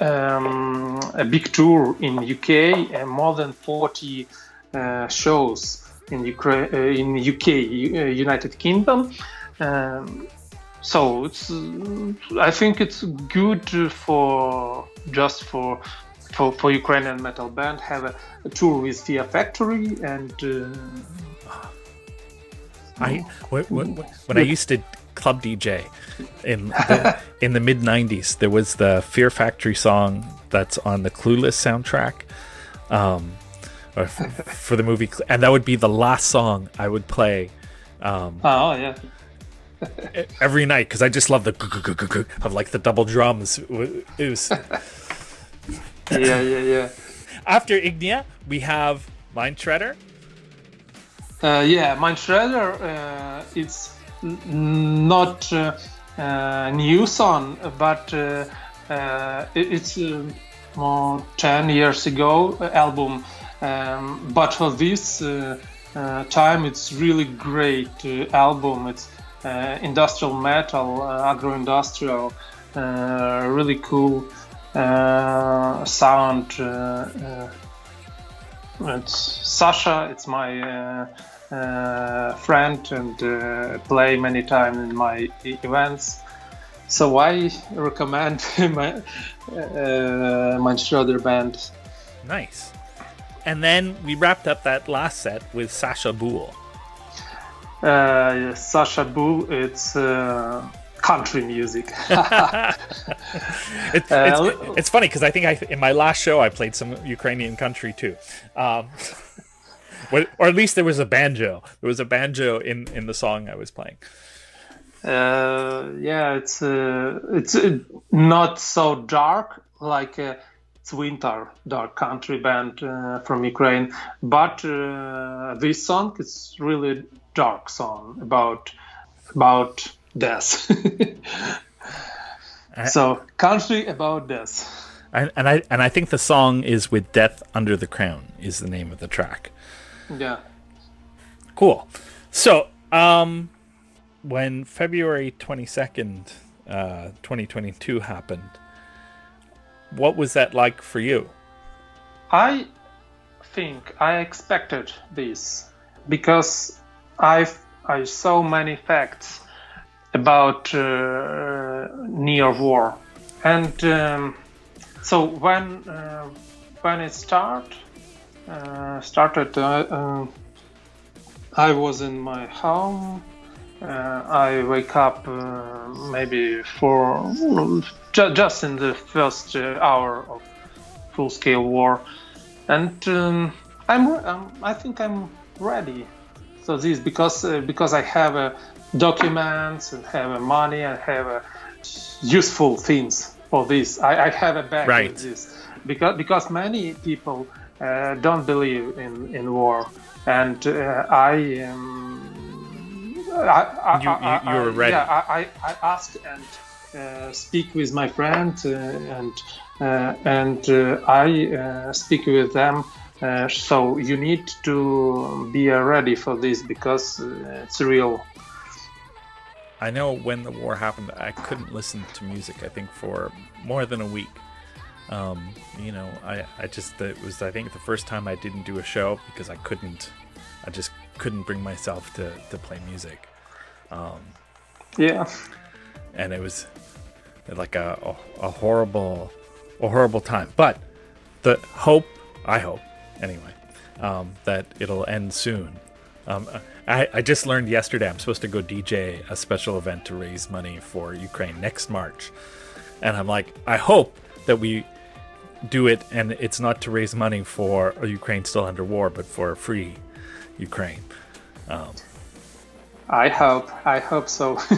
um, a big tour in UK and more than 40 uh, shows in Ukraine uh, in UK uh, United Kingdom. Um, so it's uh, I think it's good for just for for, for Ukrainian metal band have a, a tour with Fear Factory and uh, I when, when, when I used to club DJ in <laughs> the, in the mid '90s, there was the Fear Factory song that's on the Clueless soundtrack, um, or f- <laughs> for the movie, Cl- and that would be the last song I would play Um, Oh yeah. every night because I just love the of like the double drums. It was <laughs> Yeah, yeah, yeah. <laughs> after Ignea, we have Mind Shredder. Uh, yeah, Mind Shredder, uh, it's n- not uh, uh, new song, but uh, uh, it's more 10 years ago album. Um, but for this uh, uh, time, it's really great uh, album. It's uh, industrial metal, uh, agro-industrial, uh, really cool sound. Uh, uh, it's Sasha. It's my uh, uh, friend and uh, play many times in my events. So I recommend <laughs> my uh, Mind Shredder band. Nice. And then we wrapped up that last set with Sasha Boole. Uh, Sasha Boole. It's uh, country music. <laughs> It's, Uh, it's, funny because I think I in my last show I played some Ukrainian country too, um, <laughs> or at least there was a banjo. There was a banjo in in the song I was playing. Uh, yeah, it's uh, it's uh, not so dark like uh, it's winter dark country band uh, from Ukraine, but uh, this song is really dark song about about death. <laughs> so country about death. And, and I and I think the song is with "Death Under the Crown" is the name of the track. Yeah. Cool. So, um, when February 22nd, uh, 2022 happened, what was that like for you? I think I expected this because I've I saw many facts about uh, near war, and um, so when uh, when it start uh, started, I was in my home. I wake up maybe for ju- just in the first hour of full-scale war, and um, I'm, um, I think I'm ready. So this because uh, because I have uh, documents and have uh, money and have uh, useful things for this. I, I have a bag Right. with this because because many people uh, don't believe in, in war, and uh, I. Um, I, I, You- you- you were I- Yeah, I, I, asked and uh, speak with my friend uh, and uh, and uh, I uh, speak with them. Uh, so you need to be ready for this because uh, it's real. I know when the war happened, I couldn't listen to music. I think for more than a week. Um, you know, I, I just it was I think the first time I didn't do a show because I couldn't, I just couldn't bring myself to to play music, Yeah. and it was like a a, a horrible, a horrible time. But the hope, I hope anyway, um, that it'll end soon. Um, I, I just learned yesterday I'm supposed to go DJ a special event to raise money for Ukraine next March. And I'm like, I hope that we do it and it's not to raise money for Ukraine still under war, but for a free Ukraine. I hope. I hope so. <laughs>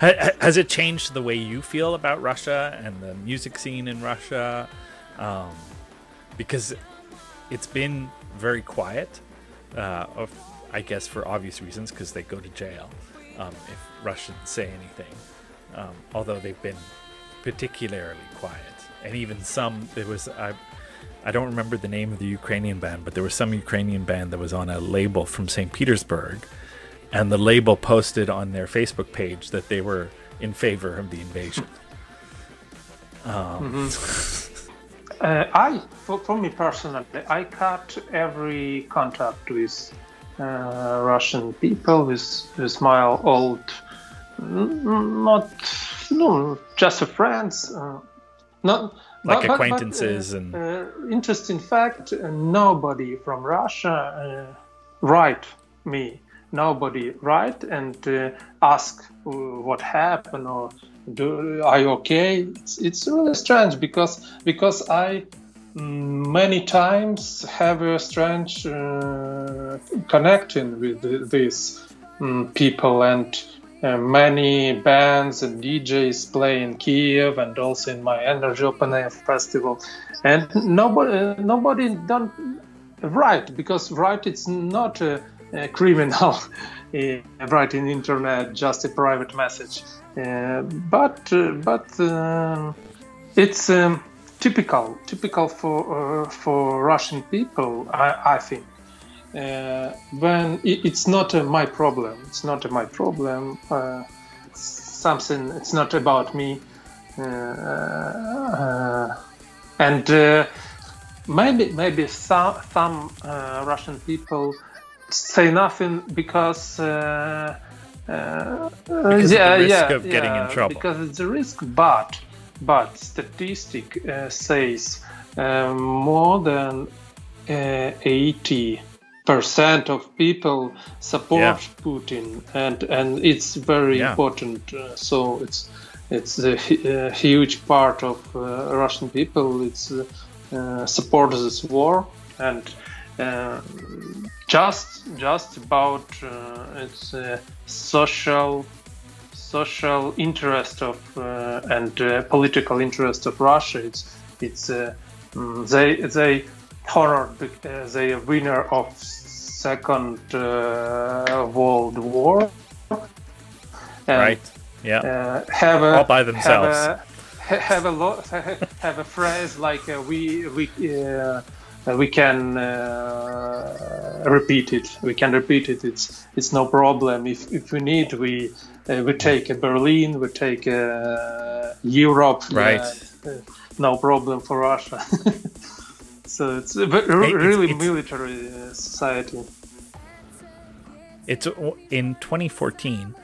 Ha- ha- Has it changed the way you feel about Russia and the music scene in Russia? Um, because it's been very quiet, uh, of, I guess for obvious reasons, because they go to jail um, if Russians say anything. Um, although they've been particularly quiet, and even some there was I, I don't remember the name of the Ukrainian band, but there was some Ukrainian band that was on a label from St. Petersburg, and the label posted on their Facebook page that they were in favor of the invasion. <laughs> <laughs> Uh, I, for, for me personally, I cut every contact with uh, Russian people, with, with my old, not, no, just a friends, uh, not Like acquaintances and- Uh, interesting fact: uh, nobody from Russia uh, write me. Nobody write and uh, ask uh, what happened or do are you okay? It's, it's really strange because because I mm, many times have a strange uh, connection with th- these mm, people and uh, many bands and DJs play in Kiev and also in my Energy Open Air Festival, and nobody nobody don't write because write it's not a, a criminal. uh, <laughs> write in internet just a private message, but uh, but um, it's um, typical typical for uh, for Russian people, I, I think. Uh, when it, it's not uh, my problem, it's not uh, my problem. Uh, something it's not about me, uh, uh, and uh, maybe maybe some some uh, Russian people say nothing because. Uh, uh, Because of the risk of getting in trouble. Because it's a risk, but but statistic uh, says uh, more than uh, 80 percent of people support Yeah. Putin, and and it's very Yeah. important. Uh, so it's it's a, a huge part of uh, Russian people. It's uh, uh, support this war and. Just just about uh, its uh, social social interest of uh, and uh, political interest of Russia. It's it's uh, mm, they they horror uh, they are winner of second uh, world war. And, right. Yeah. Uh, have a All by themselves. Have a, <laughs> have a lo- <laughs> have a phrase like uh, we we. Uh, we can uh, repeat it. We can repeat it. It's it's no problem. If if we need, we uh, we take uh, Berlin. We take uh, Europe. Right. uh, no problem for Russia. <laughs> so it's a It's- really it's- military uh, society. It's in 2014.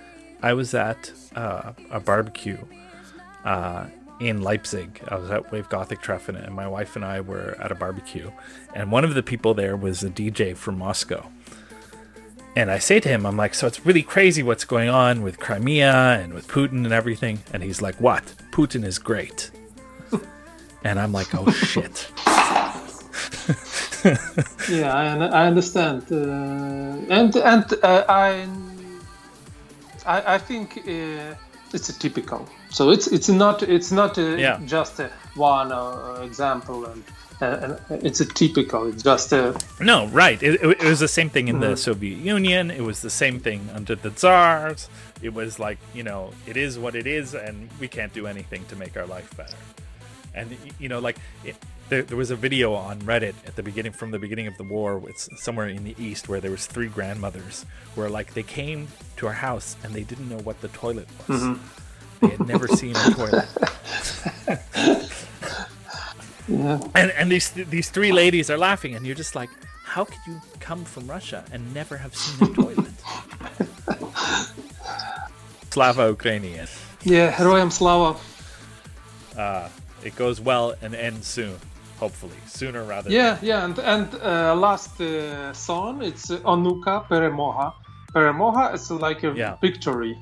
I was at uh, a barbecue uh, in Leipzig. I was at Wave Gotik Treffen, and my wife and I were at a barbecue. And one of the people there was a DJ from Moscow. And I say to him, I'm like, so it's really crazy what's going on with Crimea and with Putin and everything. And he's like, what? Putin is great. <laughs> and I'm like, oh shit. <laughs> yeah, I, I understand, uh, and and uh, I, I I think uh, it's a typical. So it's it's not it's not uh, Yeah. just a one uh, example, and, uh, it's a typical. It's just a No, right. It, it, was the same thing in the Soviet Union. It was the same thing under the czars. It was like, you know, it is what it is, and we can't do anything to make our life better. And, you know, like, it, there, there was a video on Reddit at the beginning, from the beginning of the war, it's somewhere in the East, where there was three grandmothers, where, like, they came to our house and they didn't know what the toilet was. They had never seen a toilet. And and these these three ladies are laughing, and you're just like, how could you come from Russia and never have seen a toilet? <laughs> Slava Ukraini. yeah, Heroyam Slava. It goes well and ends soon, hopefully sooner rather. Than Yeah, yeah, and and uh, last uh, song it's uh, Onuka Peremoha. Peremoha is like a Yeah. victory.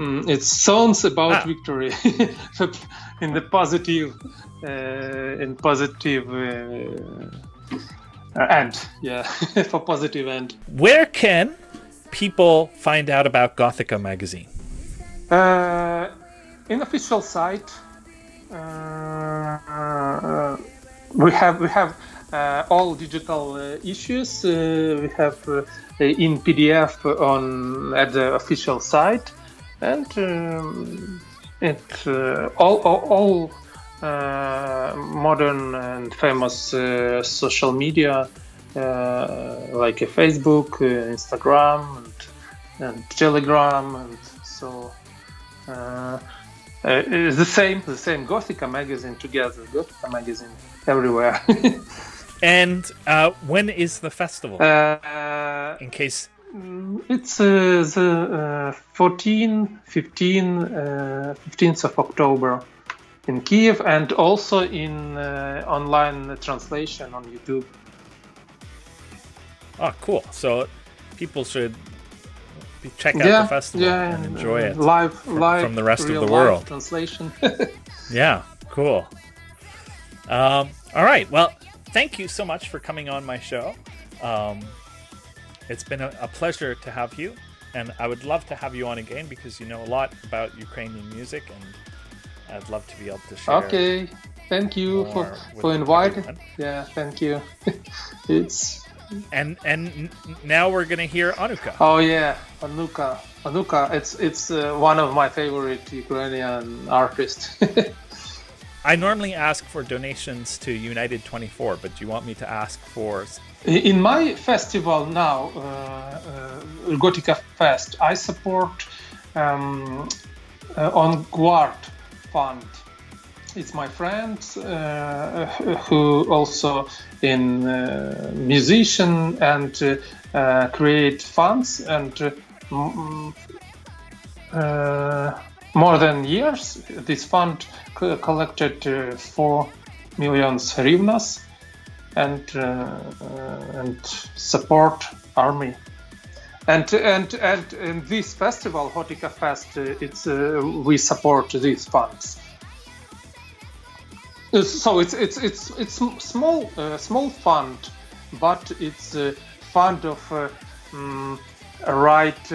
Mm, it's songs about Ah. victory <laughs> in the positive, uh, in positive uh, end. Yeah, <laughs> for positive end. Where can people find out about Gothica magazine? Uh, in official site, uh, uh, we have we have uh, all digital uh, issues. Uh, we have uh, in PDF on at the official site, and um, it uh, all all, all uh, modern and famous uh, social media uh, like Facebook, uh, Instagram, and, and Telegram, and so uh, uh, it's the same, the same Gothica magazine together, Gothica magazine everywhere. <laughs> And uh, when is the festival? uh, In case it's uh, the uh, 14, 15, uh, 15th of October in Kiev, and also in uh, online translation on YouTube. Oh, cool. So people should check out yeah, the festival yeah, and enjoy it live, from, live from the rest of the world. Translation. <laughs> Yeah, cool. Um, all right. Well, thank you so much for coming on my show. Um, it's been a, a pleasure to have you, and I would love to have you on again because you know a lot about Ukrainian music, and I'd love to be able to share. okay, thank you for for inviting. everyone. Yeah, thank you. <laughs> it's And and now we're gonna hear Onuka. oh yeah, Onuka. Onuka, it's it's uh, one of my favorite Ukrainian artists. <laughs> I normally ask for donations to United 24, but do you want me to ask for? In my festival now, uh, uh, Gothica Fest, I support um, uh, on Guard Fund. It's my friend uh, who also in uh, musician and uh, create funds and more than years. This fund collected uh, four million hryvnias and uh, uh, and support army. And and and in this festival, Gothica Fest, uh, it's we support these funds. So it's it's it's it's small small fund, but it's a fund of mm, right.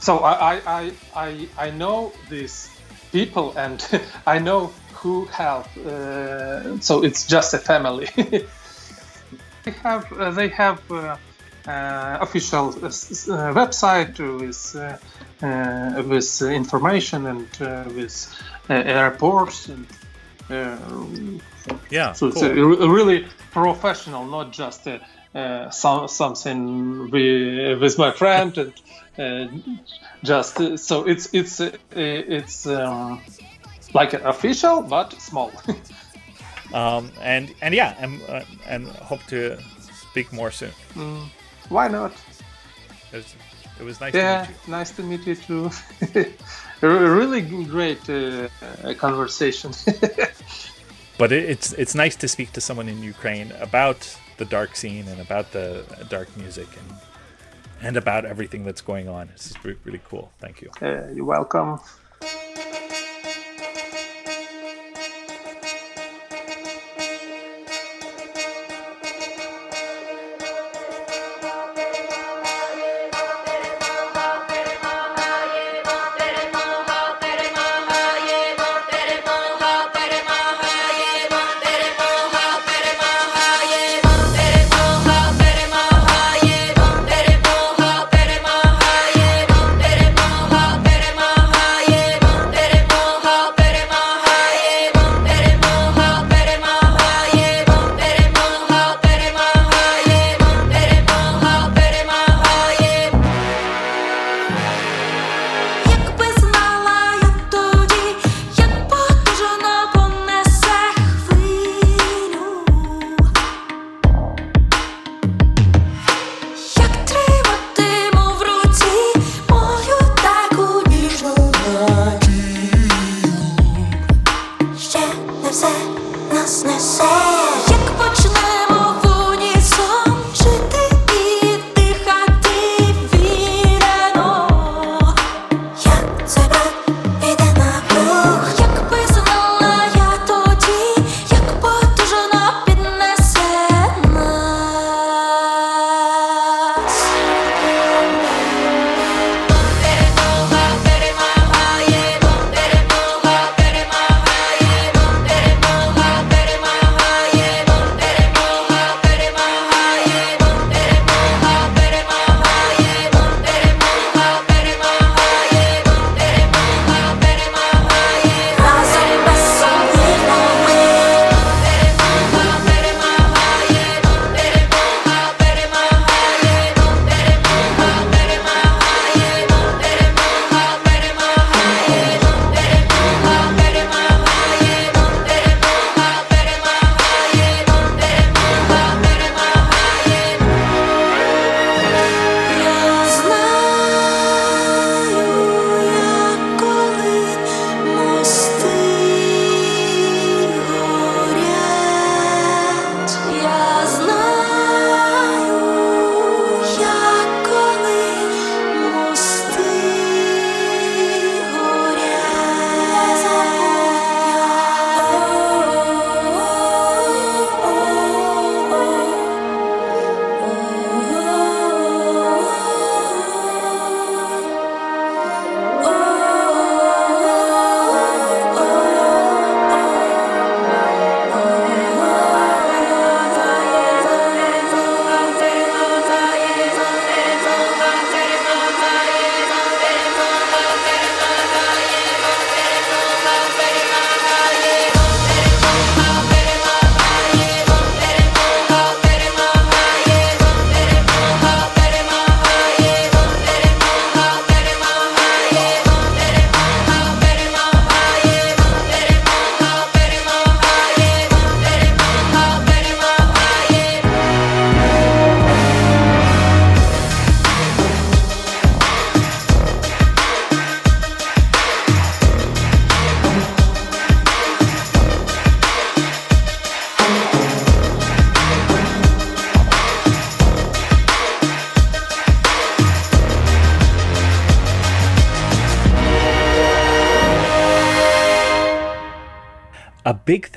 So I I I I know these people and <laughs> I know who help. Uh, so it's just a family. <laughs> they have uh, they have uh, uh, official uh, uh, website with uh, uh, with information and uh, with uh, airports and. Uh, Yeah, so it's cool. a, really professional, not just some, something we, with my friend and uh, just uh, so it's it's uh, it's um, like official but small. <laughs> um, and and yeah, and uh, and hope to speak more soon. Why not? It was, it was nice Yeah, to meet you. nice to meet you too. <laughs> Really great uh, uh, conversation. <laughs> But it, it's it's nice to speak to someone in Ukraine about the dark scene and about the dark music and and about everything that's going on. Is really cool. Thank you. uh, you're welcome.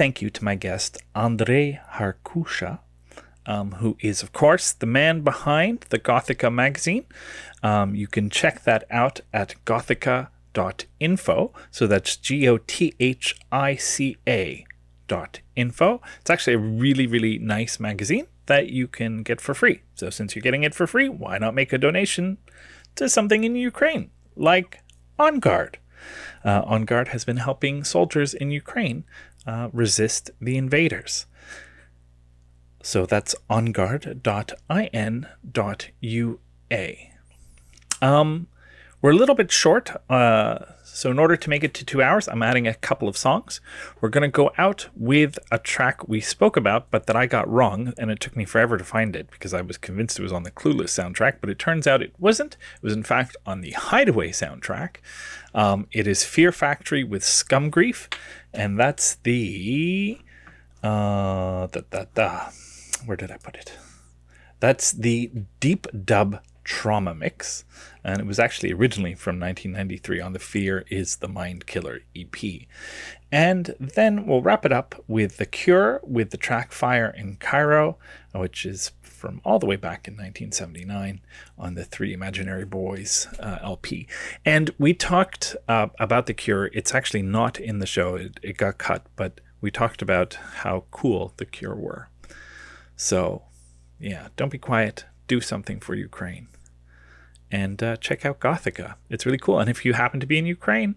Thank you to my guest, Andriy Harkusha, um, who is, of course, the man behind the Gothica magazine. Um, you can check that out at gothica.info. So that's G O T H I C A dot info. It's actually a really, really nice magazine that you can get for free. So since you're getting it for free, why not make a donation to something in Ukraine, like On Guard? Uh, On Guard has been helping soldiers in Ukraine uh, resist the invaders. So that's onguard.in.ua. Um, we're a little bit short, uh, so in order to make it to two hours, I'm adding a couple of songs. We're going to go out with a track we spoke about, but that I got wrong, and it took me forever to find it because I was convinced it was on the Clueless soundtrack, but it turns out it wasn't. It was, in fact, on the Hideaway soundtrack. Um, it is Fear Factory with Scumgrief, and that's the. Uh, da, da, da. Where did I put it? That's the Deep Dub Trauma Mix, and it was actually originally from 1993 on the Fear is the Mind Killer EP. And then we'll wrap it up with The Cure with the track Fire in Cairo, which is from all the way back in 1979 on the Three Imaginary Boys uh, LP. And we talked uh, about The Cure. It's actually not in the show, it, it got cut, but we talked about how cool The Cure were. So, yeah, don't be quiet. Do something for Ukraine. And uh, check out Gothica. It's really cool. And if you happen to be in Ukraine,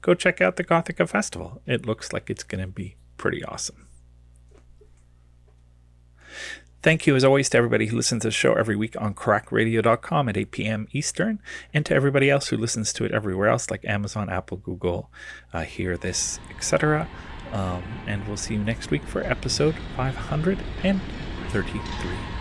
go check out the Gothica Festival. It looks like it's going to be pretty awesome. Thank you, as always, to everybody who listens to the show every week on crackradio.com at 8 p.m. Eastern, and to everybody else who listens to it everywhere else, like Amazon, Apple, Google, uh, Hear This, etc. Um, and we'll see you next week for episode 533.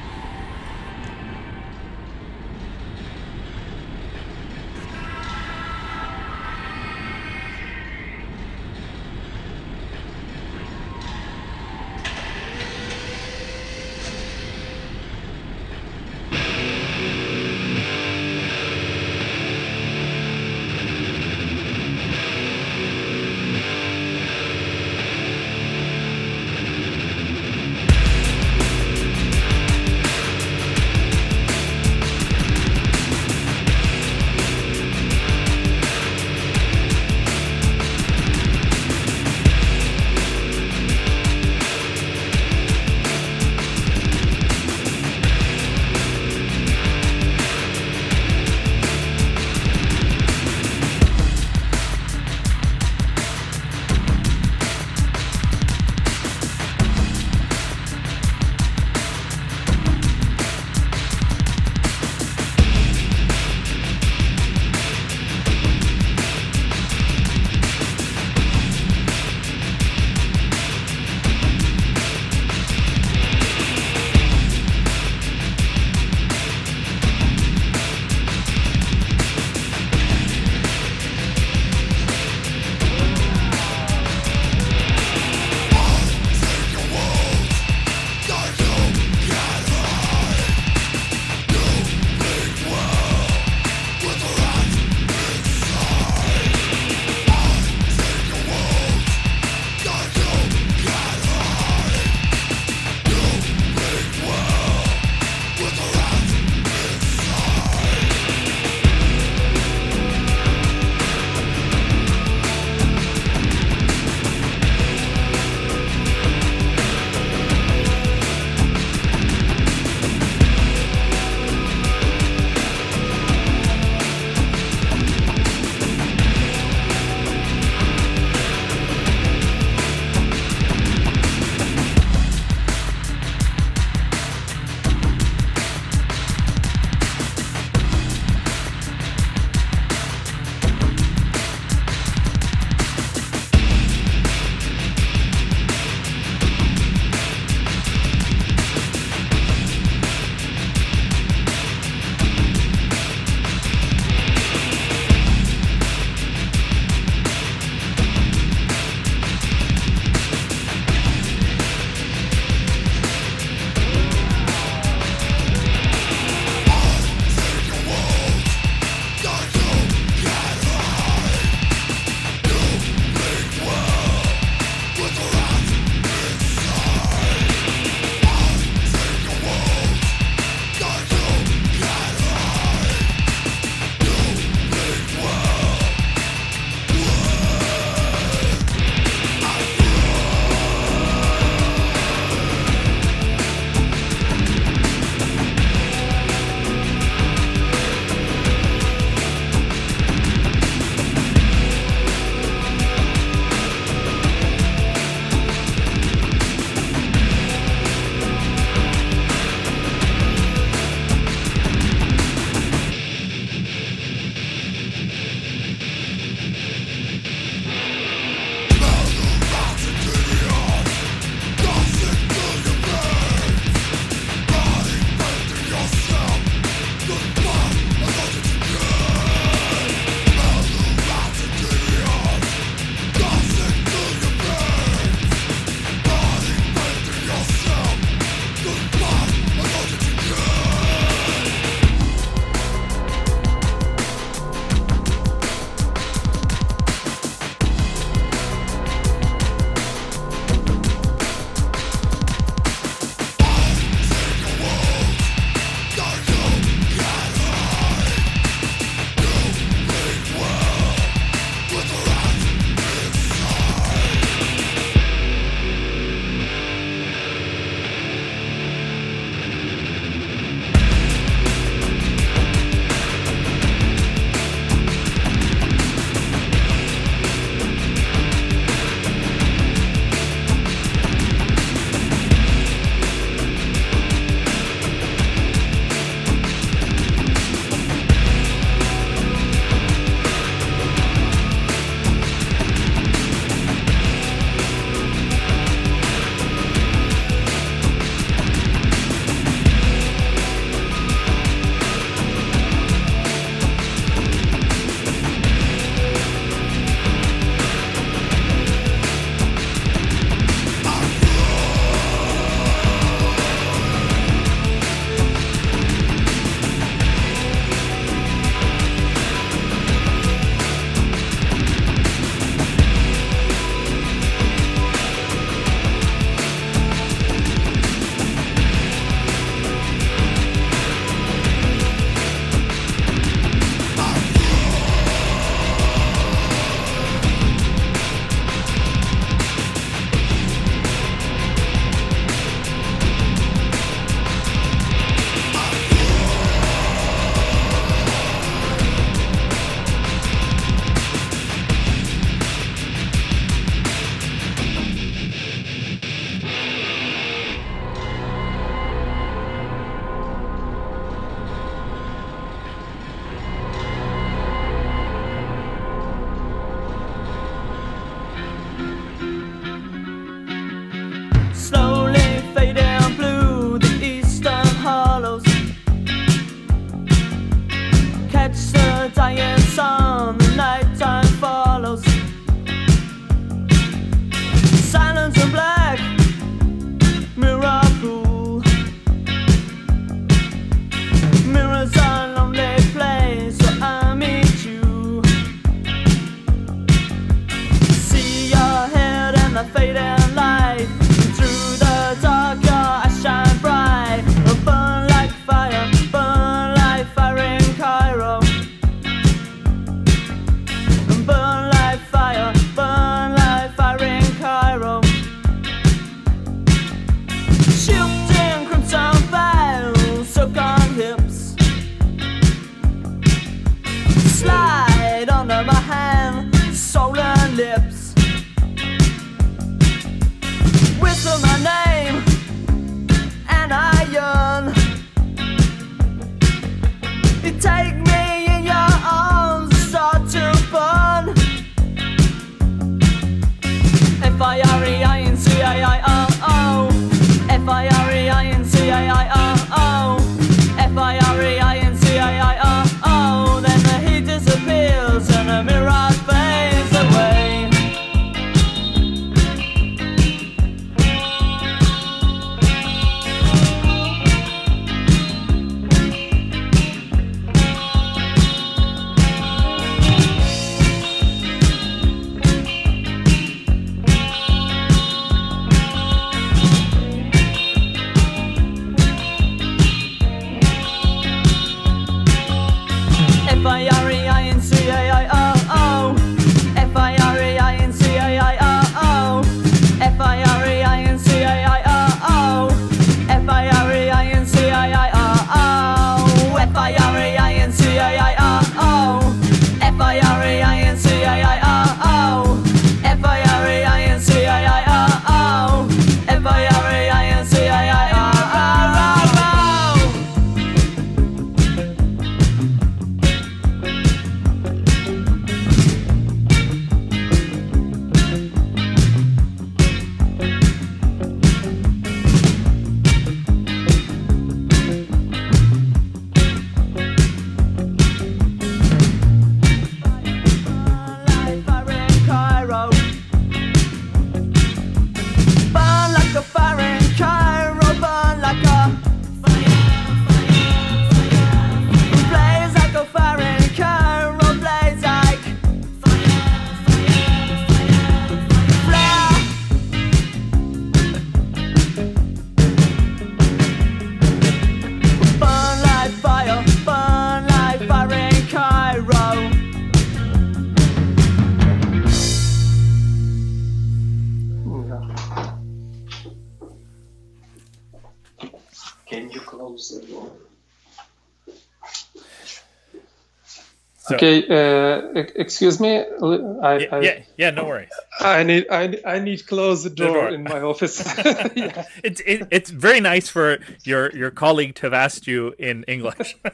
Okay, uh, excuse me. I, yeah, I, yeah, yeah, no worries. I need I, I need to close the door, door. in my office. <laughs> <laughs> yeah. It's it, it's very nice for your your colleague to have asked you in English. <laughs>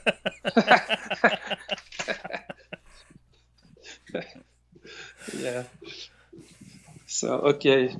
yeah. So okay.